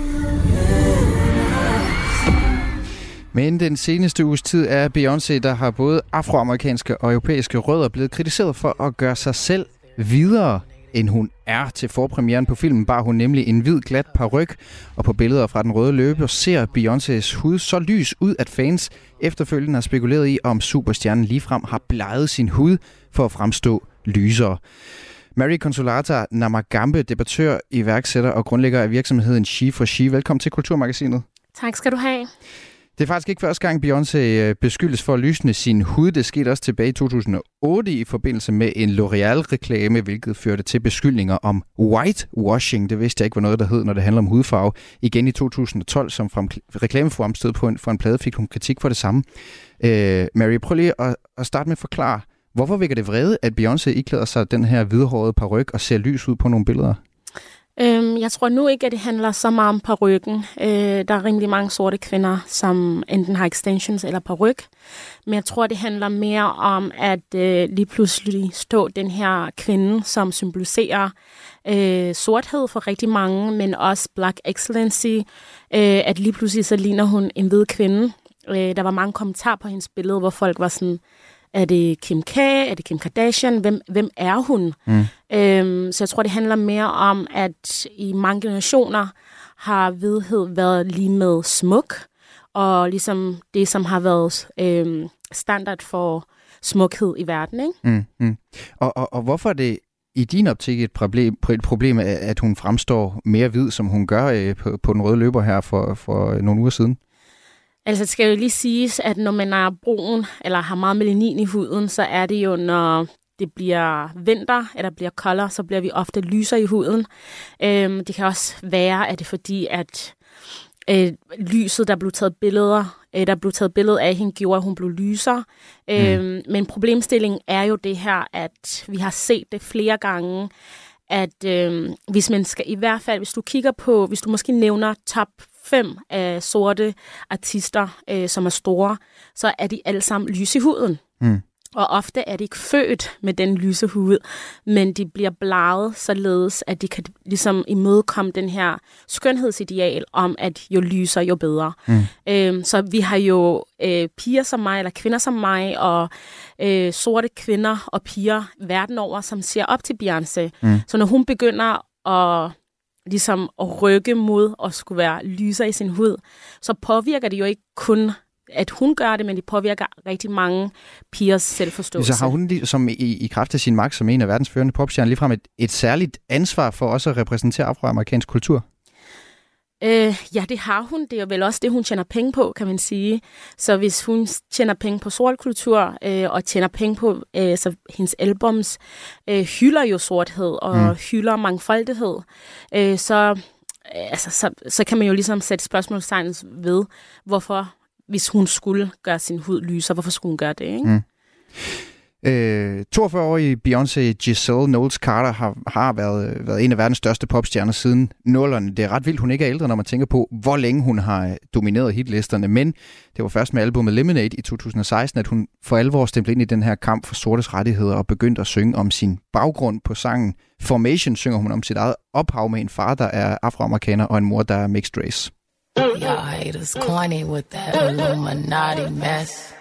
Men den seneste uges tid er Beyoncé, der har både afroamerikanske og europæiske rødder, blevet kritiseret for at gøre sig selv videre end hun er. Til forpremieren på filmen bar hun nemlig en hvid glat paryk, og på billeder fra den røde løber ser Beyoncés hud så lys ud, at fans efterfølgende har spekuleret i, om superstjernen ligefrem har bleget sin hud for at fremstå lysere. Mary Consolata Namagambe, debattør, iværksætter og grundlægger af virksomheden She for She. Velkommen til Kulturmagasinet. Tak skal du have. Det er faktisk ikke første gang, Beyoncé øh, beskyldes for at lysne sin hud. Det skete også tilbage i 2008 i forbindelse med en L'Oreal-reklame, hvilket førte til beskyldninger om whitewashing. Det vidste jeg ikke var noget, der hed, når det handler om hudfarve. Igen i 2012, som frem- reklameforum på en, for en plade, fik hun kritik for det samme. Øh, Mary, prøv lige at, at starte med at forklare, hvorfor vækker det vrede, at Beyoncé iklæder sig den her hvidhårede paryk og ser lys ud på nogle billeder? Øhm, jeg tror nu ikke, at det handler så meget om parrykken. Øh, der er rimelig mange sorte kvinder, som enten har extensions eller paryk. Men jeg tror, det handler mere om, at øh, lige pludselig stå den her kvinde, som symboliserer øh, sorthed for rigtig mange, men også black excellency. Øh, at lige pludselig så ligner hun en hvid kvinde. Øh, der var mange kommentarer på hendes billede, hvor folk var sådan, er det Kim K? Er det Kim Kardashian? Hvem, hvem er hun? Mm. Øhm, så jeg tror, det handler mere om, at i mange generationer har hvidhed været lige med smuk, og ligesom det, som har været øhm, standard for smukhed i verden. Ikke? Mm, mm. Og, og, og hvorfor er det i din optik et problem, et problem, at hun fremstår mere hvid, som hun gør øh, på, på den røde løber her for, for nogle uger siden? Altså, det skal jo lige siges, at når man er brun, eller har meget melanin i huden, så er det jo, når det bliver vinter, eller bliver koldere, så bliver vi ofte lyser i huden. Øhm, det kan også være, at det er fordi, at øh, lyset, der blev taget billeder, øh, der blev taget billede af hende, gjorde, at hun blev lyser. Mm. Øhm, men problemstillingen er jo det her, at vi har set det flere gange, at øh, hvis man skal, i hvert fald, hvis du kigger på, hvis du måske nævner top fem af sorte artister, øh, som er store, så er de alle sammen lys i huden. Mm. Og ofte er de ikke født med den lyse hud, men de bliver bladet således, at de kan ligesom imødekomme den her skønhedsideal om, at jo lyser, jo bedre. Mm. Øhm, så vi har jo øh, piger som mig, eller kvinder som mig, og øh, sorte kvinder og piger verden over, som ser op til Beyoncé. Mm. Så når hun begynder at ligesom at rykke mod at skulle være lyser i sin hud, så påvirker det jo ikke kun at hun gør det, men det påvirker rigtig mange pigers selvforståelse. Så har hun som i, i kraft af sin magt som en af verdens førende popstjerner ligefrem et, et særligt ansvar for også at repræsentere afroamerikansk kultur? Øh, ja, det har hun. Det er vel også det, hun tjener penge på, kan man sige. Så hvis hun tjener penge på sort kultur, øh, og tjener penge på, øh, så hendes albums øh, hylder jo sorthed og mm. hylder mangfoldighed, øh, så, øh, altså, så, så kan man jo ligesom sætte spørgsmålstegn ved, hvorfor, hvis hun skulle gøre sin hud lyser, hvorfor skulle hun gøre det, ikke? Mm. Øh, 42-årige Beyoncé Giselle Knowles Carter har, har været, været en af verdens største popstjerner siden nullerne. Det er ret vildt, hun ikke er ældre, når man tænker på, hvor længe hun har øh, domineret hitlisterne. Men det var først med albumet Lemonade i 2016, at hun for alvor stemte ind i den her kamp for sortes rettigheder og begyndte at synge om sin baggrund på sangen. Formation synger hun om sit eget ophav med en far, der er afroamerikaner, og en mor, der er mixed race. Y'all haters corny with that Illuminati mess.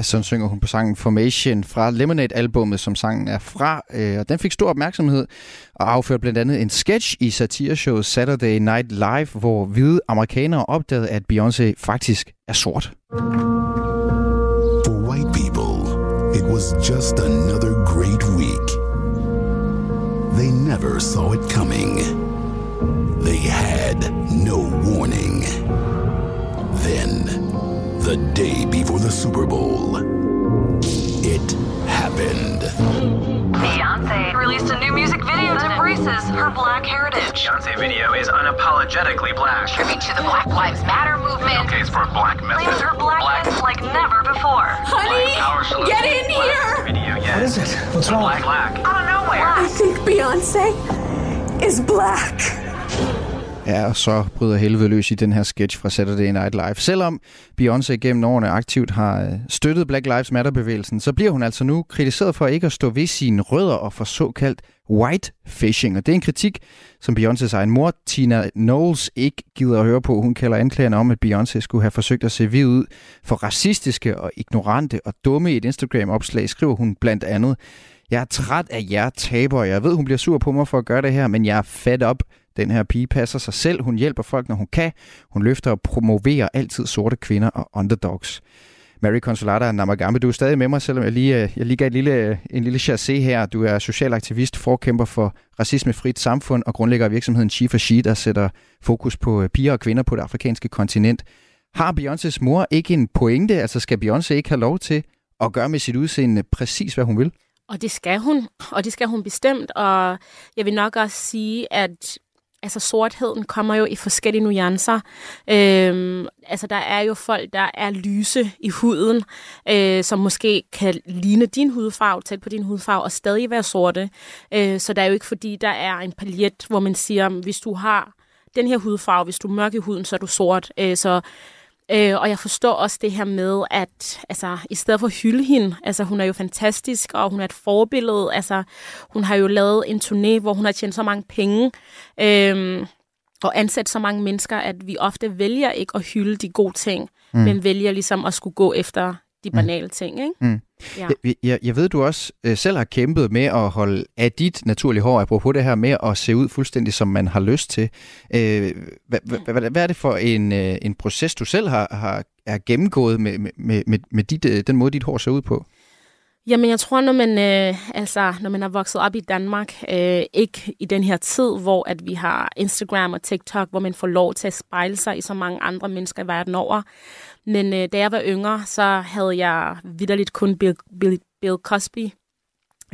sådan synger hun på sangen Formation fra Lemonade-albummet, som sangen er fra. Øh, og den fik stor opmærksomhed og afførte blandt andet en sketch i satireshowet Saturday Night Live, hvor hvide amerikanere opdagede, at Beyoncé faktisk er sort. For white people, it was just another great week. They never saw it coming. They had no warning. Then The day before the Super Bowl, it happened. Beyonce released a new music video that embraces her black heritage. Beyonce video is unapologetically black. Tribute to the Black Lives Matter movement. Case for black message. her blackness black. like never before. Honey, get in here! Video, yes. What is it? What's wrong? Black, black. Out of nowhere. I think Beyonce is black. Ja, og så bryder helvede løs i den her sketch fra Saturday Night Live. Selvom Beyoncé gennem årene aktivt har øh, støttet Black Lives Matter-bevægelsen, så bliver hun altså nu kritiseret for ikke at stå ved sine rødder og for såkaldt white fishing. Og det er en kritik, som Beyoncés egen mor, Tina Knowles, ikke gider at høre på. Hun kalder anklagerne om, at Beyoncé skulle have forsøgt at se hvid ud for racistiske og ignorante og dumme i et Instagram-opslag, skriver hun blandt andet. Jeg er træt af jer taber. Jeg ved, hun bliver sur på mig for at gøre det her, men jeg er fat op. Den her pige passer sig selv. Hun hjælper folk, når hun kan. Hun løfter og promoverer altid sorte kvinder og underdogs. Mary Consolata Namagambe, du er stadig med mig, selvom jeg lige, øh, jeg lige gav et lille, øh, en lille chassé her. Du er social aktivist, forkæmper for racismefrit samfund og grundlægger af virksomheden Chief She, der sætter fokus på øh, piger og kvinder på det afrikanske kontinent. Har Beyoncés mor ikke en pointe? Altså skal Beyoncé ikke have lov til at gøre med sit udseende præcis, hvad hun vil? Og det skal hun, og det skal hun bestemt. Og jeg vil nok også sige, at altså sortheden kommer jo i forskellige nuancer. Øhm, altså der er jo folk, der er lyse i huden, øh, som måske kan ligne din hudfarve, tæt på din hudfarve, og stadig være sorte. Øh, så der er jo ikke fordi, der er en paljet, hvor man siger, hvis du har den her hudfarve, hvis du er mørk i huden, så er du sort. Øh, så Øh, og jeg forstår også det her med, at altså, i stedet for at hylde hende, altså hun er jo fantastisk, og hun er et forbillede. Altså, hun har jo lavet en turné, hvor hun har tjent så mange penge, øh, og ansat så mange mennesker, at vi ofte vælger ikke at hylde de gode ting, mm. men vælger ligesom at skulle gå efter de banale mm. ting. Ikke? Mm. Ja. Jeg, jeg, jeg ved, du også øh, selv har kæmpet med at holde af dit naturlige hår, apropos det her med at se ud fuldstændig, som man har lyst til. Øh, hvad, hvad, hvad, hvad er det for en, øh, en proces, du selv har, har er gennemgået med, med, med, med dit, øh, den måde, dit hår ser ud på? Jamen, jeg tror, når man, øh, altså, når man er vokset op i Danmark, øh, ikke i den her tid, hvor at vi har Instagram og TikTok, hvor man får lov til at spejle sig i så mange andre mennesker i verden over, men øh, da jeg var yngre, så havde jeg vidderligt kun Bill, Bill, Bill Cosby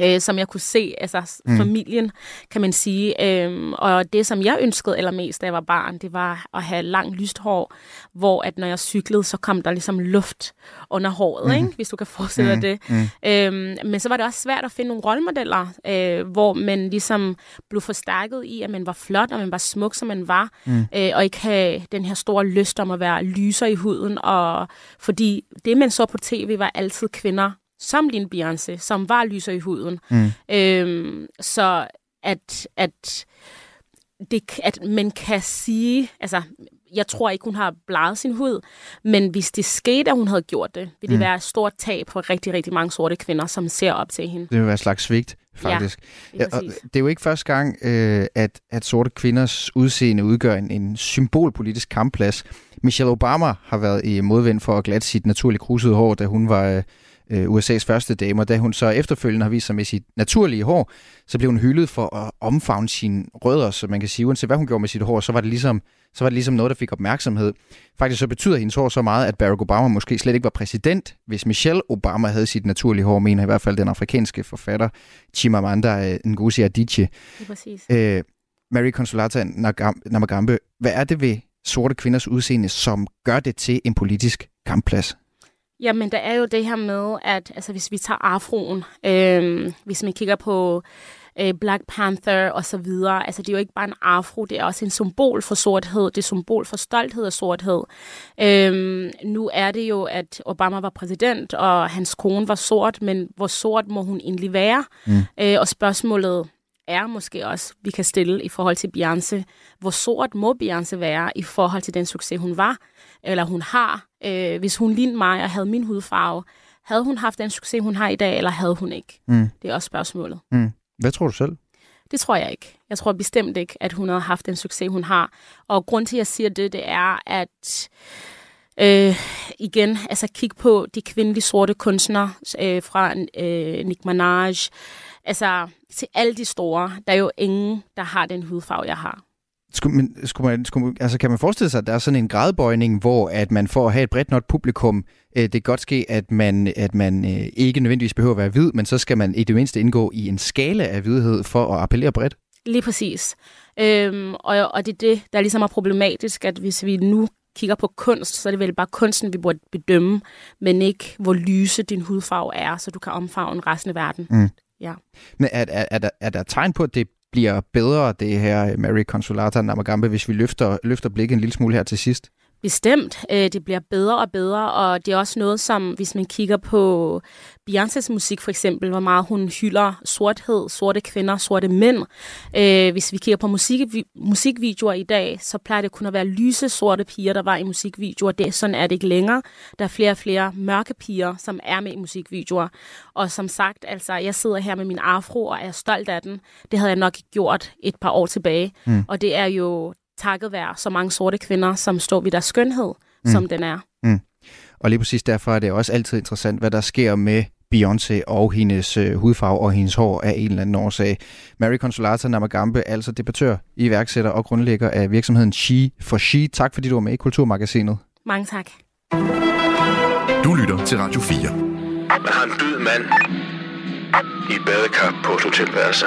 øh, som jeg kunne se, altså mm. familien, kan man sige. Øhm, og det, som jeg ønskede allermest, da jeg var barn, det var at have langt lyst hår, hvor at når jeg cyklede, så kom der ligesom luft under håret, mm. ikke? hvis du kan forestille mm. dig det. Mm. Øhm, men så var det også svært at finde nogle rollemodeller, øh, hvor man ligesom blev forstærket i, at man var flot, og man var smuk, som man var, mm. øh, og ikke have den her store lyst om at være lyser i huden, og fordi det, man så på tv, var altid kvinder, som Lin Beyoncé, som var lyser i huden. Mm. Øhm, så at, at, det, at man kan sige, altså jeg tror ikke, hun har bladet sin hud, men hvis det skete, at hun havde gjort det, ville det mm. være et stort tab for rigtig, rigtig mange sorte kvinder, som ser op til hende. Det vil være et slags svigt, faktisk. Ja, det, er ja, det er jo ikke første gang, øh, at, at sorte kvinders udseende udgør en, en symbolpolitisk kampplads. Michelle Obama har været i modvind for at glatte sit naturligt krusede hår, da hun var... Øh, øh, USA's første dame, og da hun så efterfølgende har vist sig med sit naturlige hår, så blev hun hyldet for at omfavne sine rødder, så man kan sige, uanset hvad hun gjorde med sit hår, så var det ligesom, så var det ligesom noget, der fik opmærksomhed. Faktisk så betyder hendes hår så meget, at Barack Obama måske slet ikke var præsident, hvis Michelle Obama havde sit naturlige hår, mener i hvert fald den afrikanske forfatter Chimamanda øh, Ngozi Adichie. Præcis. Øh, Mary Consolata Namagambe, hvad er det ved sorte kvinders udseende, som gør det til en politisk kampplads? Jamen, der er jo det her med, at altså, hvis vi tager afroen, øh, hvis man kigger på øh, Black Panther og så videre, altså det er jo ikke bare en afro, det er også en symbol for sorthed, det er symbol for stolthed og sorthed. Øh, nu er det jo, at Obama var præsident, og hans kone var sort, men hvor sort må hun egentlig være? Mm. Øh, og spørgsmålet er måske også, vi kan stille i forhold til Beyoncé. Hvor sort må Beyoncé være i forhold til den succes, hun var, eller hun har? Øh, hvis hun lignede mig og havde min hudfarve, havde hun haft den succes, hun har i dag, eller havde hun ikke? Mm. Det er også spørgsmålet. Mm. Hvad tror du selv? Det tror jeg ikke. Jeg tror bestemt ikke, at hun havde haft den succes, hun har. Og grund til, at jeg siger det, det er, at øh, igen, altså kig på de kvindelige sorte kunstnere øh, fra øh, Nick Minaj, altså til alle de store, der er jo ingen, der har den hudfarve, jeg har. Skulle man, skulle man, skulle, altså kan man forestille sig, at der er sådan en gradbøjning, hvor at man får at have et bredt nok publikum, øh, det kan godt ske, at man, at man øh, ikke nødvendigvis behøver at være hvid, men så skal man i det mindste indgå i en skala af hvidhed for at appellere bredt? Lige præcis. Øhm, og, og det er det, der ligesom er problematisk, at hvis vi nu kigger på kunst, så er det vel bare kunsten, vi burde bedømme, men ikke hvor lyse din hudfarve er, så du kan omfavne resten af verden. Mm. Ja. Men er, er, er, der, er der tegn på, at det bliver bedre, det her Mary Consolata Namagambe, hvis vi løfter, løfter blikket en lille smule her til sidst? Bestemt. Øh, det bliver bedre og bedre, og det er også noget, som hvis man kigger på Beyoncés musik for eksempel, hvor meget hun hylder sorthed, sorte kvinder, sorte mænd. Øh, hvis vi kigger på musik, musikvideoer i dag, så plejer det kun at være lyse sorte piger, der var i musikvideoer. Det, sådan er det ikke længere. Der er flere og flere mørke piger, som er med i musikvideoer. Og som sagt, altså, jeg sidder her med min afro, og er stolt af den. Det havde jeg nok ikke gjort et par år tilbage. Mm. Og det er jo takket være så mange sorte kvinder, som står ved deres skønhed, mm. som den er. Mm. Og lige præcis derfor er det også altid interessant, hvad der sker med Beyoncé og hendes øh, hudfarve og hendes hår af en eller anden årsag. Mary Consolata Namagambe, altså debattør, iværksætter og grundlægger af virksomheden She for She. Tak fordi du var med i Kulturmagasinet. Mange tak. Du lytter til Radio 4. Man har en død mand i et badekar på et hotelværelse.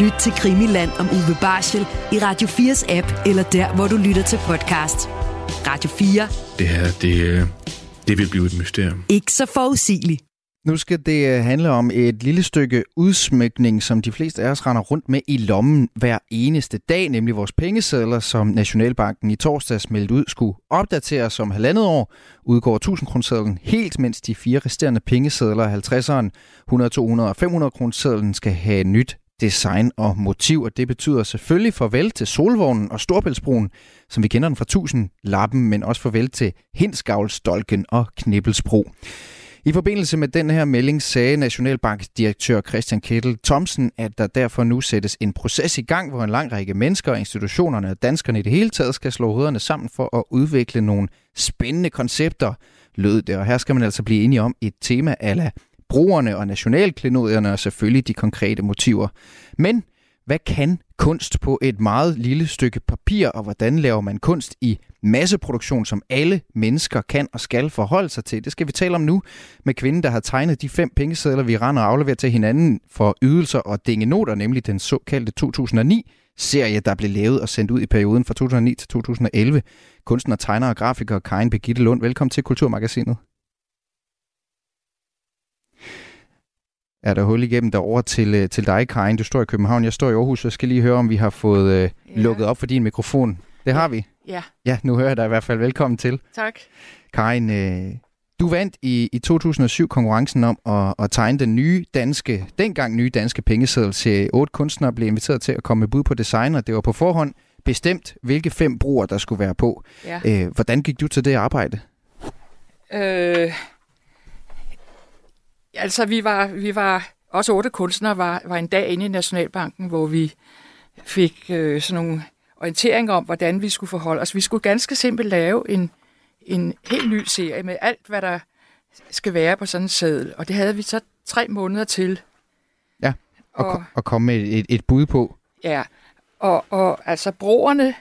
Lyt til Krimiland om Uwe Barschel i Radio 4's app, eller der, hvor du lytter til podcast. Radio 4. Det her, det, øh, det vil blive et mysterium. Ikke så forudsigeligt. Nu skal det øh, handle om et lille stykke udsmykning, som de fleste af os render rundt med i lommen hver eneste dag, nemlig vores pengesedler, som Nationalbanken i torsdags meldte ud skulle opdateres om halvandet år, udgår 1000 kronesedlen helt, mens de fire resterende pengesedler, 50'eren, 100, 200 og 500 kronesedlen, skal have nyt design og motiv, og det betyder selvfølgelig farvel til Solvognen og Storbæltsbroen, som vi kender den fra 1000 lappen, men også farvel til Hindsgavlstolken og Knibbelsbro. I forbindelse med den her melding sagde Nationalbankdirektør Christian Kettel Thomsen, at der derfor nu sættes en proces i gang, hvor en lang række mennesker, institutionerne og danskerne i det hele taget skal slå hovederne sammen for at udvikle nogle spændende koncepter, lød det. Og her skal man altså blive enige om et tema ala brugerne og nationalklenodierne og selvfølgelig de konkrete motiver. Men hvad kan kunst på et meget lille stykke papir, og hvordan laver man kunst i masseproduktion, som alle mennesker kan og skal forholde sig til? Det skal vi tale om nu med kvinden, der har tegnet de fem pengesedler, vi render og afleverer til hinanden for ydelser og dingenoter, nemlig den såkaldte 2009 serie, der blev lavet og sendt ud i perioden fra 2009 til 2011. Kunstner, tegner og grafiker Karin Begitte Lund, velkommen til Kulturmagasinet. Er der hul igennem derover til, øh, til dig, Karin. Du står i København, jeg står i Aarhus, jeg skal lige høre, om vi har fået øh, ja. lukket op for din mikrofon. Det har vi. Ja. Ja, nu hører jeg dig i hvert fald. Velkommen til. Tak. Karin, øh, du vandt i, i 2007 konkurrencen om at, at tegne den nye danske, dengang nye danske pengeseddel til otte kunstnere blev inviteret til at komme med bud på design, og det var på forhånd bestemt, hvilke fem bruger der skulle være på. Ja. Øh, hvordan gik du til det arbejde? Øh, altså, vi var, vi var også otte kunstnere var, var en dag inde i Nationalbanken, hvor vi fik øh, sådan nogle orienteringer om, hvordan vi skulle forholde os. Vi skulle ganske simpelt lave en, en helt ny serie med alt, hvad der skal være på sådan en seddel. Og det havde vi så tre måneder til. Ja, og, og, og komme med et, et bud på. Ja, og, og altså broerne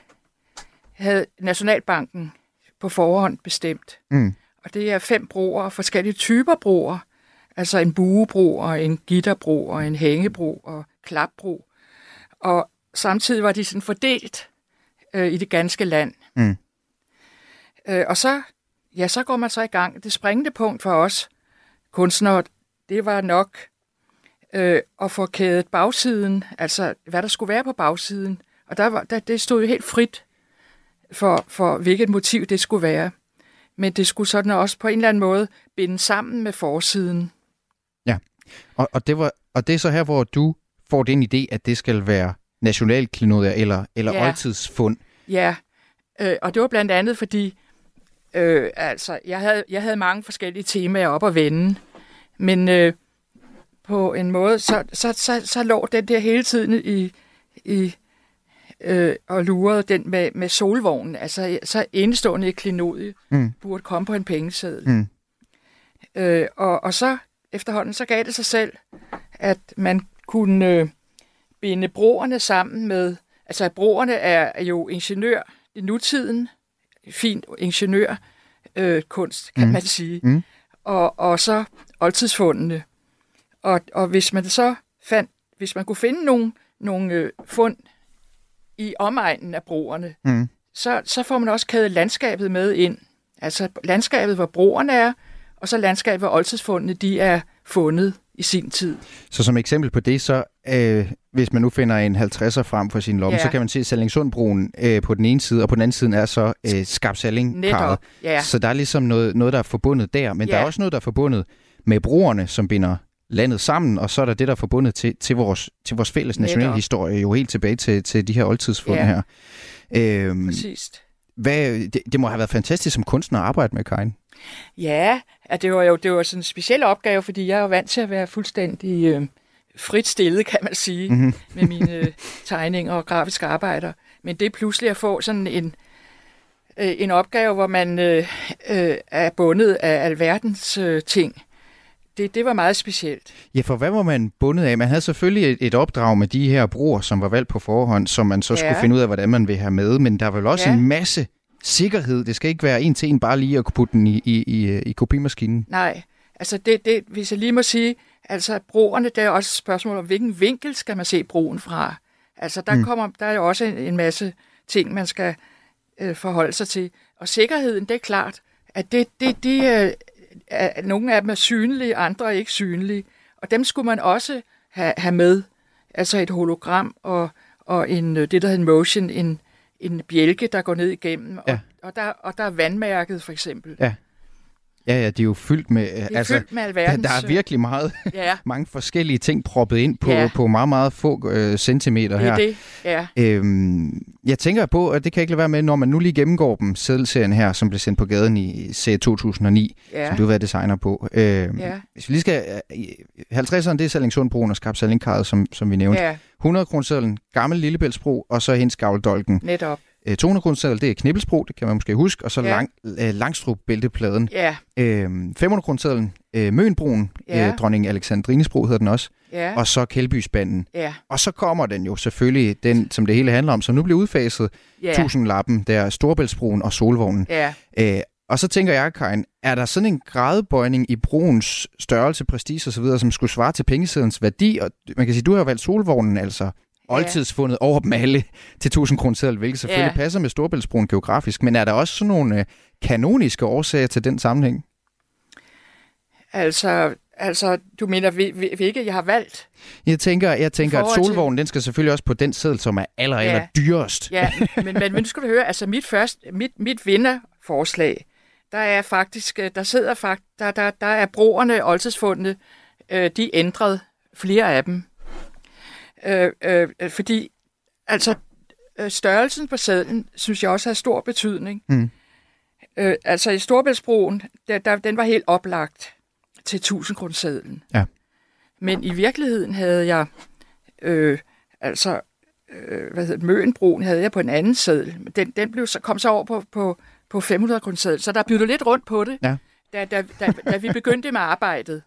havde Nationalbanken på forhånd bestemt. Mm. Og det er fem broer, forskellige typer broer. Altså en buebro og en gitterbro og en hængebro og klapbro. Og samtidig var de sådan fordelt øh, i det ganske land. Mm. Øh, og så, ja, så går man så i gang. Det springende punkt for os kunstnere, det var nok øh, at få kædet bagsiden, altså hvad der skulle være på bagsiden. Og der var, der, det stod jo helt frit for, for, hvilket motiv det skulle være. Men det skulle sådan også på en eller anden måde binde sammen med forsiden. Og, og, det var, og det er så her, hvor du får den idé, at det skal være nationalklenodier eller, eller ja. oldtidsfund. Ja, øh, og det var blandt andet, fordi øh, altså, jeg, havde, jeg havde mange forskellige temaer op at vende, men øh, på en måde, så, så, så, så lå den der hele tiden i, i øh, og lurede den med, med solvognen. Altså, så indstående klenodie mm. burde komme på en pengeseddel. Mm. Øh, og, og så efterhånden, så gav det sig selv, at man kunne øh, binde broerne sammen med altså broerne er jo ingeniør i nutiden, fint ingeniør øh, kan mm. man sige. Mm. Og, og så oldtidsfundene. Og, og hvis man så fandt, hvis man kunne finde nogle, nogle øh, fund i omegnen af broerne, mm. så, så får man også kædet landskabet med ind. Altså landskabet, hvor broerne er, og så landskabet, hvor oldtidsfundene de er fundet i sin tid. Så som eksempel på det, så øh, hvis man nu finder en 50'er frem for sin lomme, ja. så kan man se Sallingsundbroen øh, på den ene side, og på den anden side er så øh, Skarpsalling ja. Så der er ligesom noget, noget, der er forbundet der, men ja. der er også noget, der er forbundet med broerne, som binder landet sammen, og så er der det, der er forbundet til, til, vores, til vores fælles nationale historie, jo helt tilbage til, til de her oldtidsfund ja. her. Øhm, Præcis. Hvad, det, det må have været fantastisk som kunstner at arbejde med, Karin. Ja, at det var jo det var sådan en speciel opgave, fordi jeg er jo vant til at være fuldstændig øh, frit stillet, kan man sige, mm-hmm. med mine øh, tegninger og grafiske arbejder. Men det pludselig at få sådan en, øh, en opgave, hvor man øh, øh, er bundet af alverdens øh, ting, det, det var meget specielt. Ja, for hvad var man bundet af? Man havde selvfølgelig et, et opdrag med de her broer, som var valgt på forhånd, som man så ja. skulle finde ud af, hvordan man vil have med, men der var vel også ja. en masse sikkerhed. Det skal ikke være en til en bare lige at kunne putte den i, i, i, i kopimaskinen. Nej, altså det, det, hvis jeg lige må sige, altså broerne, det er også et spørgsmål om, hvilken vinkel skal man se broen fra. Altså der, mm. kommer, der er jo også en, en masse ting, man skal øh, forholde sig til. Og sikkerheden, det er klart, at det, det, det, øh, er, nogle af dem er synlige, andre er ikke synlige. Og dem skulle man også have, have med. Altså et hologram og, og en, øh, det, der hedder en motion, en, en bjælke, der går ned igennem, ja. og, og, der, og der er vandmærket for eksempel. Ja. Ja, ja, de er jo fyldt med... Det er altså, fyldt med alverdens... Der, der er virkelig meget, ja. (laughs) mange forskellige ting proppet ind på, ja. på meget, meget få øh, centimeter her. Det er det, ja. Øhm, jeg tænker på, at det kan ikke lade være med, når man nu lige gennemgår dem, sædelserien her, som blev sendt på gaden i serie 2009, ja. som du har været designer på. Øhm, ja. Hvis vi lige skal... 50'erne, det er Sallingsundbroen og Skarp som, som vi nævnte. Ja. 100 kronersedlen, gammel Lillebæltsbro, og så hendes gavldolken. Netop. 200 øh, det er Knibbelsbro, det kan man måske huske, og så ja. lang, øh, Langstrup-bæltepladen. Ja. Øh, 500 kronersedlen, øh, Mønbroen, ja. øh, dronning Alexandrinesbro hedder den også, ja. og så Kældbysbanden. Ja. Og så kommer den jo selvfølgelig, den som det hele handler om, som nu bliver udfaset, ja. 1000-lappen, der Storbæltsbroen og Solvognen. Ja. Øh, og så tænker jeg, Karin, er der sådan en gradbøjning i broens størrelse, prestige osv., som skulle svare til pengesedlens værdi? Og man kan sige, du har valgt Solvognen altså oldtidsfundet over dem alle til 1000 kroner seddel, hvilket selvfølgelig ja. passer med Storbæltsbroen geografisk. Men er der også sådan nogle øh, kanoniske årsager til den sammenhæng? Altså, altså du mener, hvilket jeg har valgt? Jeg tænker, jeg tænker at solvognen, den skal selvfølgelig også på den seddel, som er aller, ja. aller dyrest. Ja, men, men, men nu skal du høre, altså mit, først, mit, mit vinderforslag, der er faktisk, øh, der sidder faktisk, der, der, der er broerne, oldtidsfundene, øh, de er ændret, flere af dem. Øh, øh, fordi altså øh, størrelsen på sadlen, synes jeg også har stor betydning. Mm. Øh, altså i Storbæltsbroen, der, der, den var helt oplagt til 1000 kroner. Ja. Men i virkeligheden havde jeg, øh, altså, øh, hvad hedder Møenbroen havde jeg på en anden sadel. Den, den blev så, kom så over på, på, på 500 kroner så der byttede lidt rundt på det, ja. da, da, da, da vi begyndte med arbejdet.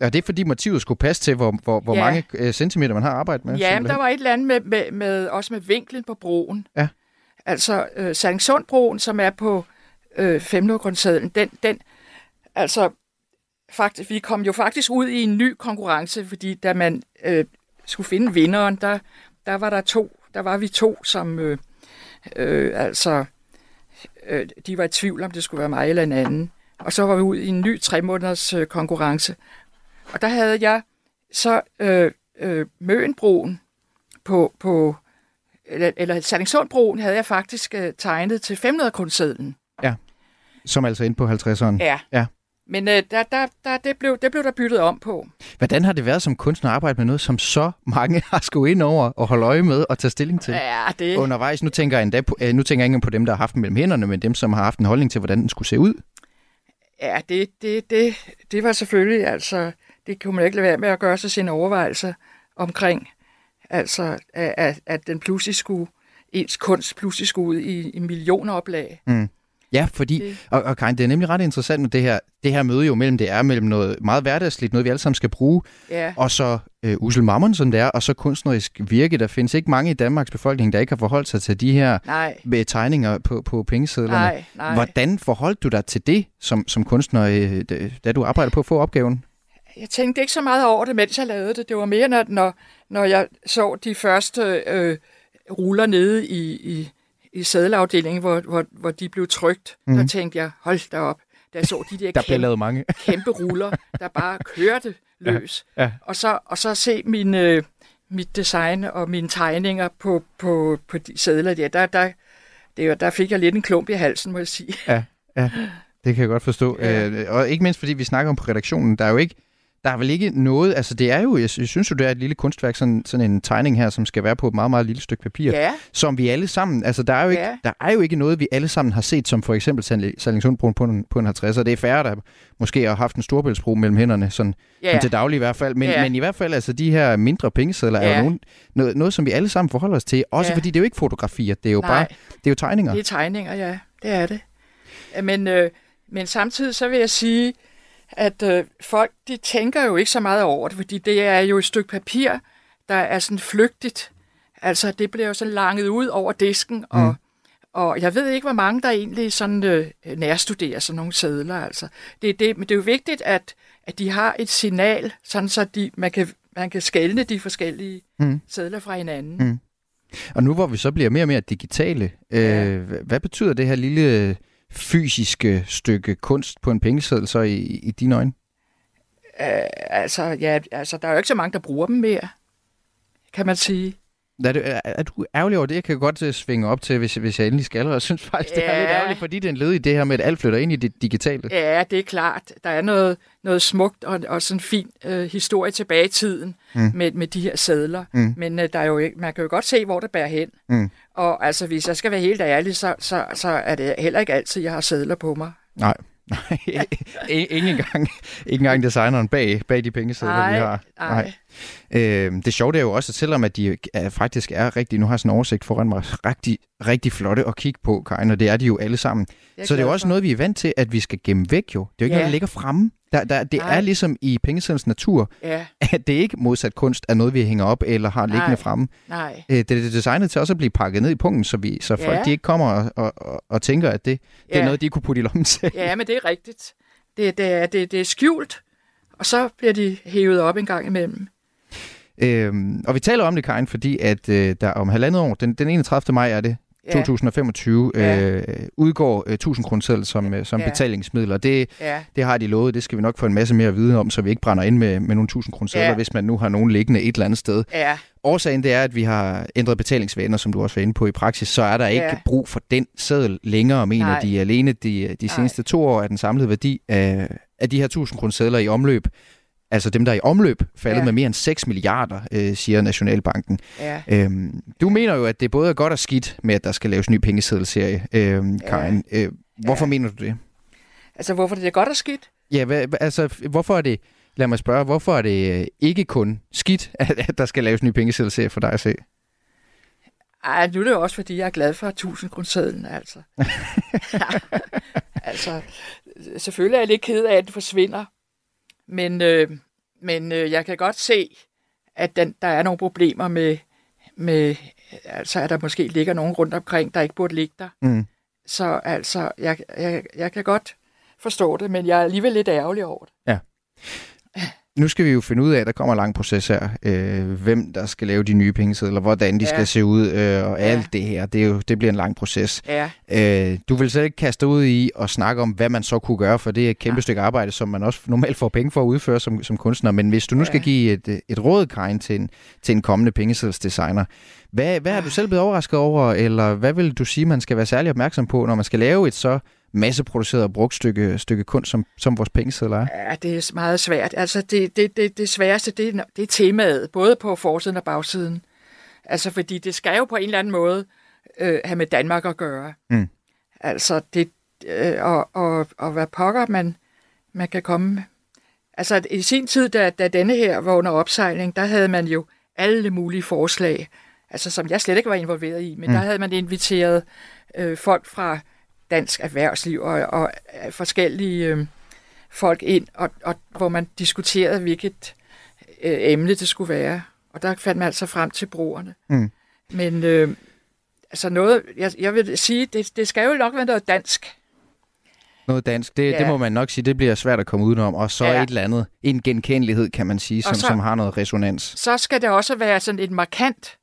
Ja, det er fordi motivet skulle passe til, hvor, hvor, hvor ja. mange øh, centimeter man har arbejdet med. Ja, men der var et eller andet med, med, med, også med vinklen på broen. Ja. Altså øh, Sallingsundbroen, som er på øh, 500 den, den, altså faktisk, vi kom jo faktisk ud i en ny konkurrence, fordi da man øh, skulle finde vinderen, der, der var der to, der var vi to, som øh, øh, altså, øh, de var i tvivl om det skulle være mig eller en anden. Og så var vi ud i en ny tre måneders øh, konkurrence, og der havde jeg så øh, øh, Møenbroen på, på eller, eller Sallingsundbroen havde jeg faktisk øh, tegnet til 500 kronersedlen. Ja, som altså ind på 50'eren. Ja. ja. Men øh, der, der, der, det, blev, det blev der byttet om på. Hvordan har det været som kunstner at arbejde med noget, som så mange (laughs) har skulle ind over og holde øje med og tage stilling til? Ja, det... Undervejs, nu tænker jeg, endda på, øh, nu tænker jeg ikke på dem, der har haft den mellem hænderne, men dem, som har haft en holdning til, hvordan den skulle se ud. Ja, det, det, det, det var selvfølgelig altså det kunne man ikke lade være med at gøre sig sine overvejelser omkring, altså at, at den pludselig skulle, ens kunst pludselig skulle ud i, i millioner oplag. Mm. Ja, fordi, det. og, og Karin, det er nemlig ret interessant med det her, det her møde jo mellem, det er mellem noget meget hverdagsligt, noget vi alle sammen skal bruge, Ja. og så øh, usel mammon, som det er, og så kunstnerisk virke. Der findes ikke mange i Danmarks befolkning, der ikke har forholdt sig til de her Nej. med tegninger på, på pengesedlerne. Nej, nej. Hvordan forholdt du dig til det som, som kunstner, øh, da- da du arbejdede på at få opgaven? Jeg tænkte ikke så meget over det, mens jeg lavede det. Det var mere, når, når, når jeg så de første øh, ruller nede i, i, i sædelafdelingen, hvor, hvor, hvor de blev trygt. Mm. Der Mhm. tænkte jeg, hold da op. Da jeg så de der, (laughs) Der kæmpe, mange. (laughs) kæmpe ruller, der bare kørte (laughs) løs. Ja. Og, så, og så se min, øh, mit design og mine tegninger på, på, på de sædler der. Der, der, det, var- der fik jeg lidt en klump i halsen, må jeg sige. Ja, ja. Det kan jeg godt forstå. Ja. Øh, og ikke mindst fordi vi snakker om på redaktionen, der er jo ikke der er vel ikke noget, altså det er jo, jeg sy- synes jo, det er et lille kunstværk, sådan, sådan en tegning her, som skal være på et meget, meget lille stykke papir, Ja. som vi alle sammen, altså der er, jo ikke, Ja. der er jo ikke noget, vi alle sammen har set, som for eksempel Sallingsundbroen på en, på en 50'er. Det er færre, der måske har haft en storbæltsbro mellem hænderne, sådan, Ja. sådan til daglig i hvert fald. Men, Ja. men i hvert fald, altså de her mindre pengesedler er Ja. jo nogen, noget, noget, som vi alle sammen forholder os til. Også Ja. fordi det er jo ikke fotografier, det er jo Nej. bare, det er jo tegninger. Det er tegninger, ja. Det er det. Men, øh, men samtidig så vil jeg sige, at øh, folk de tænker jo ikke så meget over det, fordi det er jo et stykke papir, der er sådan flygtigt. Altså, det bliver jo så langet ud over disken, og, Mm. og jeg ved ikke, hvor mange der egentlig sådan øh, nærstuderer sådan nogle sædler. Altså. Det, det, men det er jo vigtigt, at, at de har et signal, sådan så de, man, kan, man kan skelne de forskellige Mm. sædler fra hinanden. Mm. Og nu hvor vi så bliver mere og mere digitale, øh, hvad- hvad betyder det her lille fysiske stykke kunst på en pengeseddel så i, i dine øjne? Øh, altså, ja, altså, der er jo ikke så mange, der bruger dem mere, kan man sige. Er, det, er, er du ærgerlig over det? Jeg kan godt uh, svinge op til, hvis, hvis jeg endelig skal. Og jeg synes faktisk, det er Ja. lidt ærgerligt, fordi det er en led i det her med, at alt flytter ind i det digitale. Ja, det er klart. Der er noget, noget smukt og, og sådan fin øh, historie tilbage i tiden Mm. mm. med, med de her sædler. Mm. Men øh, der er jo ikke, man kan jo godt se, hvor det bærer hen. Mm. Og altså, hvis jeg skal være helt ærlig, så, så, så er det heller ikke altid, jeg har sædler på mig. Nej. Nej, (laughs) ikke engang, ikke engang designeren bag, bag de pengesedler, vi har. nej. Øh, det sjove er jo også, at selvom at de er, faktisk er rigtig, nu har jeg sådan en oversigt foran mig, rigtig, rigtig flotte at kigge på, Karin, og det er de jo alle sammen. Jeg Så det er jo også for. noget, vi er vant til, at vi skal gemme væk jo. Det er jo ikke Ja. noget, der ligger fremme. Der, der, det Nej. er ligesom i pengesedlens natur, Ja, at det ikke modsat kunst er noget, vi hænger op eller har liggende Nej. fremme. nej. Øh, Det er designet til også at blive pakket ned i punkten, så, vi, så folk Ja. de ikke kommer og, og, og, og tænker, at det, det er Ja. noget, de kunne putte i lommen til. Ja, men det er rigtigt. Det, det, er, det, det er skjult, og så bliver de hævet op en gang imellem. Øhm, og vi taler om det, Karin, fordi at øh, der om halvandet år, den, den 31. maj er det, Ja. 2025, Ja. øh, udgår øh, 1000 kroner som, øh, som Ja. betalingsmiddel, og det, Ja, det har de lovet, det skal vi nok få en masse mere viden om, så vi ikke brænder ind med, med nogle 1000 kroner Ja. hvis man nu har nogen liggende et eller andet sted. ja, Årsagen det er, at vi har ændret betalingsvaner, som du også var inde på i praksis, så er der ikke Ja. brug for den seddel længere, mener Nej. de. Alene de, de Nej. seneste to år er den samlede værdi af, af de her 1000 kroner i omløb, altså dem, der er i omløb, faldet Ja. med mere end 6 milliarder, øh, siger Nationalbanken. ja. Øhm, du mener jo, at det både er godt og skidt med, at der skal laves ny pengeseddelserie, øhm, Karin. Øh, hvorfor Ja. mener du det? Altså, hvorfor det er godt og skidt? Ja, hvad, altså, hvorfor er det, lad mig spørge, hvorfor er det øh, ikke kun skidt, (laughs) at, at der skal laves ny pengeseddelserie for dig at se? Ej, nu er det jo også, fordi jeg er glad for 1000 kronersedlen, altså. (laughs) (laughs) altså, selvfølgelig er jeg lidt ked af, at det forsvinder. Men, øh, men øh, jeg kan godt se, at den, der er nogle problemer med, med, altså at der måske ligger nogen rundt omkring, der ikke burde ligge der. Mm. Så altså, jeg, jeg, jeg kan godt forstå det, men jeg er alligevel lidt ærgerlig over det. Nu skal vi jo finde ud af, at der kommer en lang proces her. Øh, hvem der skal lave de nye pengesedler, hvordan de Ja. skal se ud, øh, og Ja. alt det her. Det, er jo, det bliver en lang proces. Ja, Øh, du vil selv ikke kaste ud i og snakke om, hvad man så kunne gøre, for det er et kæmpe Ja. stykke arbejde, som man også normalt får penge for at udføre som, som kunstner. Men hvis du nu Ja. skal give et, et råd, Karin, til en, til en kommende pengeseddelsdesigner, hvad, hvad er du selv blevet overrasket over, eller hvad vil du sige, man skal være særlig opmærksom på, når man skal lave et så masseproduceret og brugt stykke, stykke kunst, som, som vores pengesedler er? Ja, det er meget svært. Altså, det, det, det, det sværeste, det er, det er temaet, både på forsiden og bagsiden. Altså, fordi det skal jo på en eller anden måde øh, have med Danmark at gøre. Mm. Altså, det, øh, og, og, og hvad pokker man, man kan komme. Altså, i sin tid, da, da denne her var under opsejling, der havde man jo alle mulige forslag, altså som jeg slet ikke var involveret i, men mm. der havde man inviteret øh, folk fra dansk erhvervsliv og, og forskellige øh, folk ind, og, og hvor man diskuterede, hvilket øh, emne det skulle være. Og der fandt man altså frem til brugerne. Mm. Men øh, altså noget, jeg, jeg vil sige, det, det skal jo nok være noget dansk. Noget dansk, det, ja. det må man nok sige, det bliver svært at komme udenom. Og så ja. et eller andet, en genkendelighed, kan man sige, som, så, som har noget resonans. Så skal det også være sådan et markant,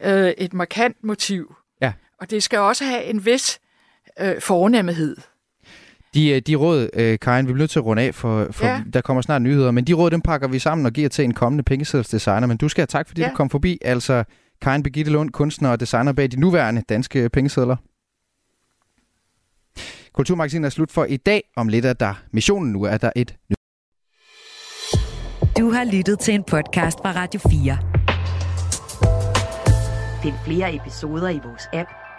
øh, et markant motiv. Ja. Og det skal også have en vis øh, fornemmehed. De, øh, de råd, øh, Karin, vi bliver nødt til at runde af, for, for ja. der kommer snart nyheder, men de råd, dem pakker vi sammen og giver til en kommende pengeseddelsdesigner. Men du skal have tak, fordi ja. du kom forbi. Altså, Karin Begitte Lund, kunstner og designer bag de nuværende danske pengesedler. Kulturmagasinet er slut for i dag. Om lidt er der missionen nu, er der et nyt. Du har lyttet til en podcast fra Radio 4. Find flere episoder i vores app,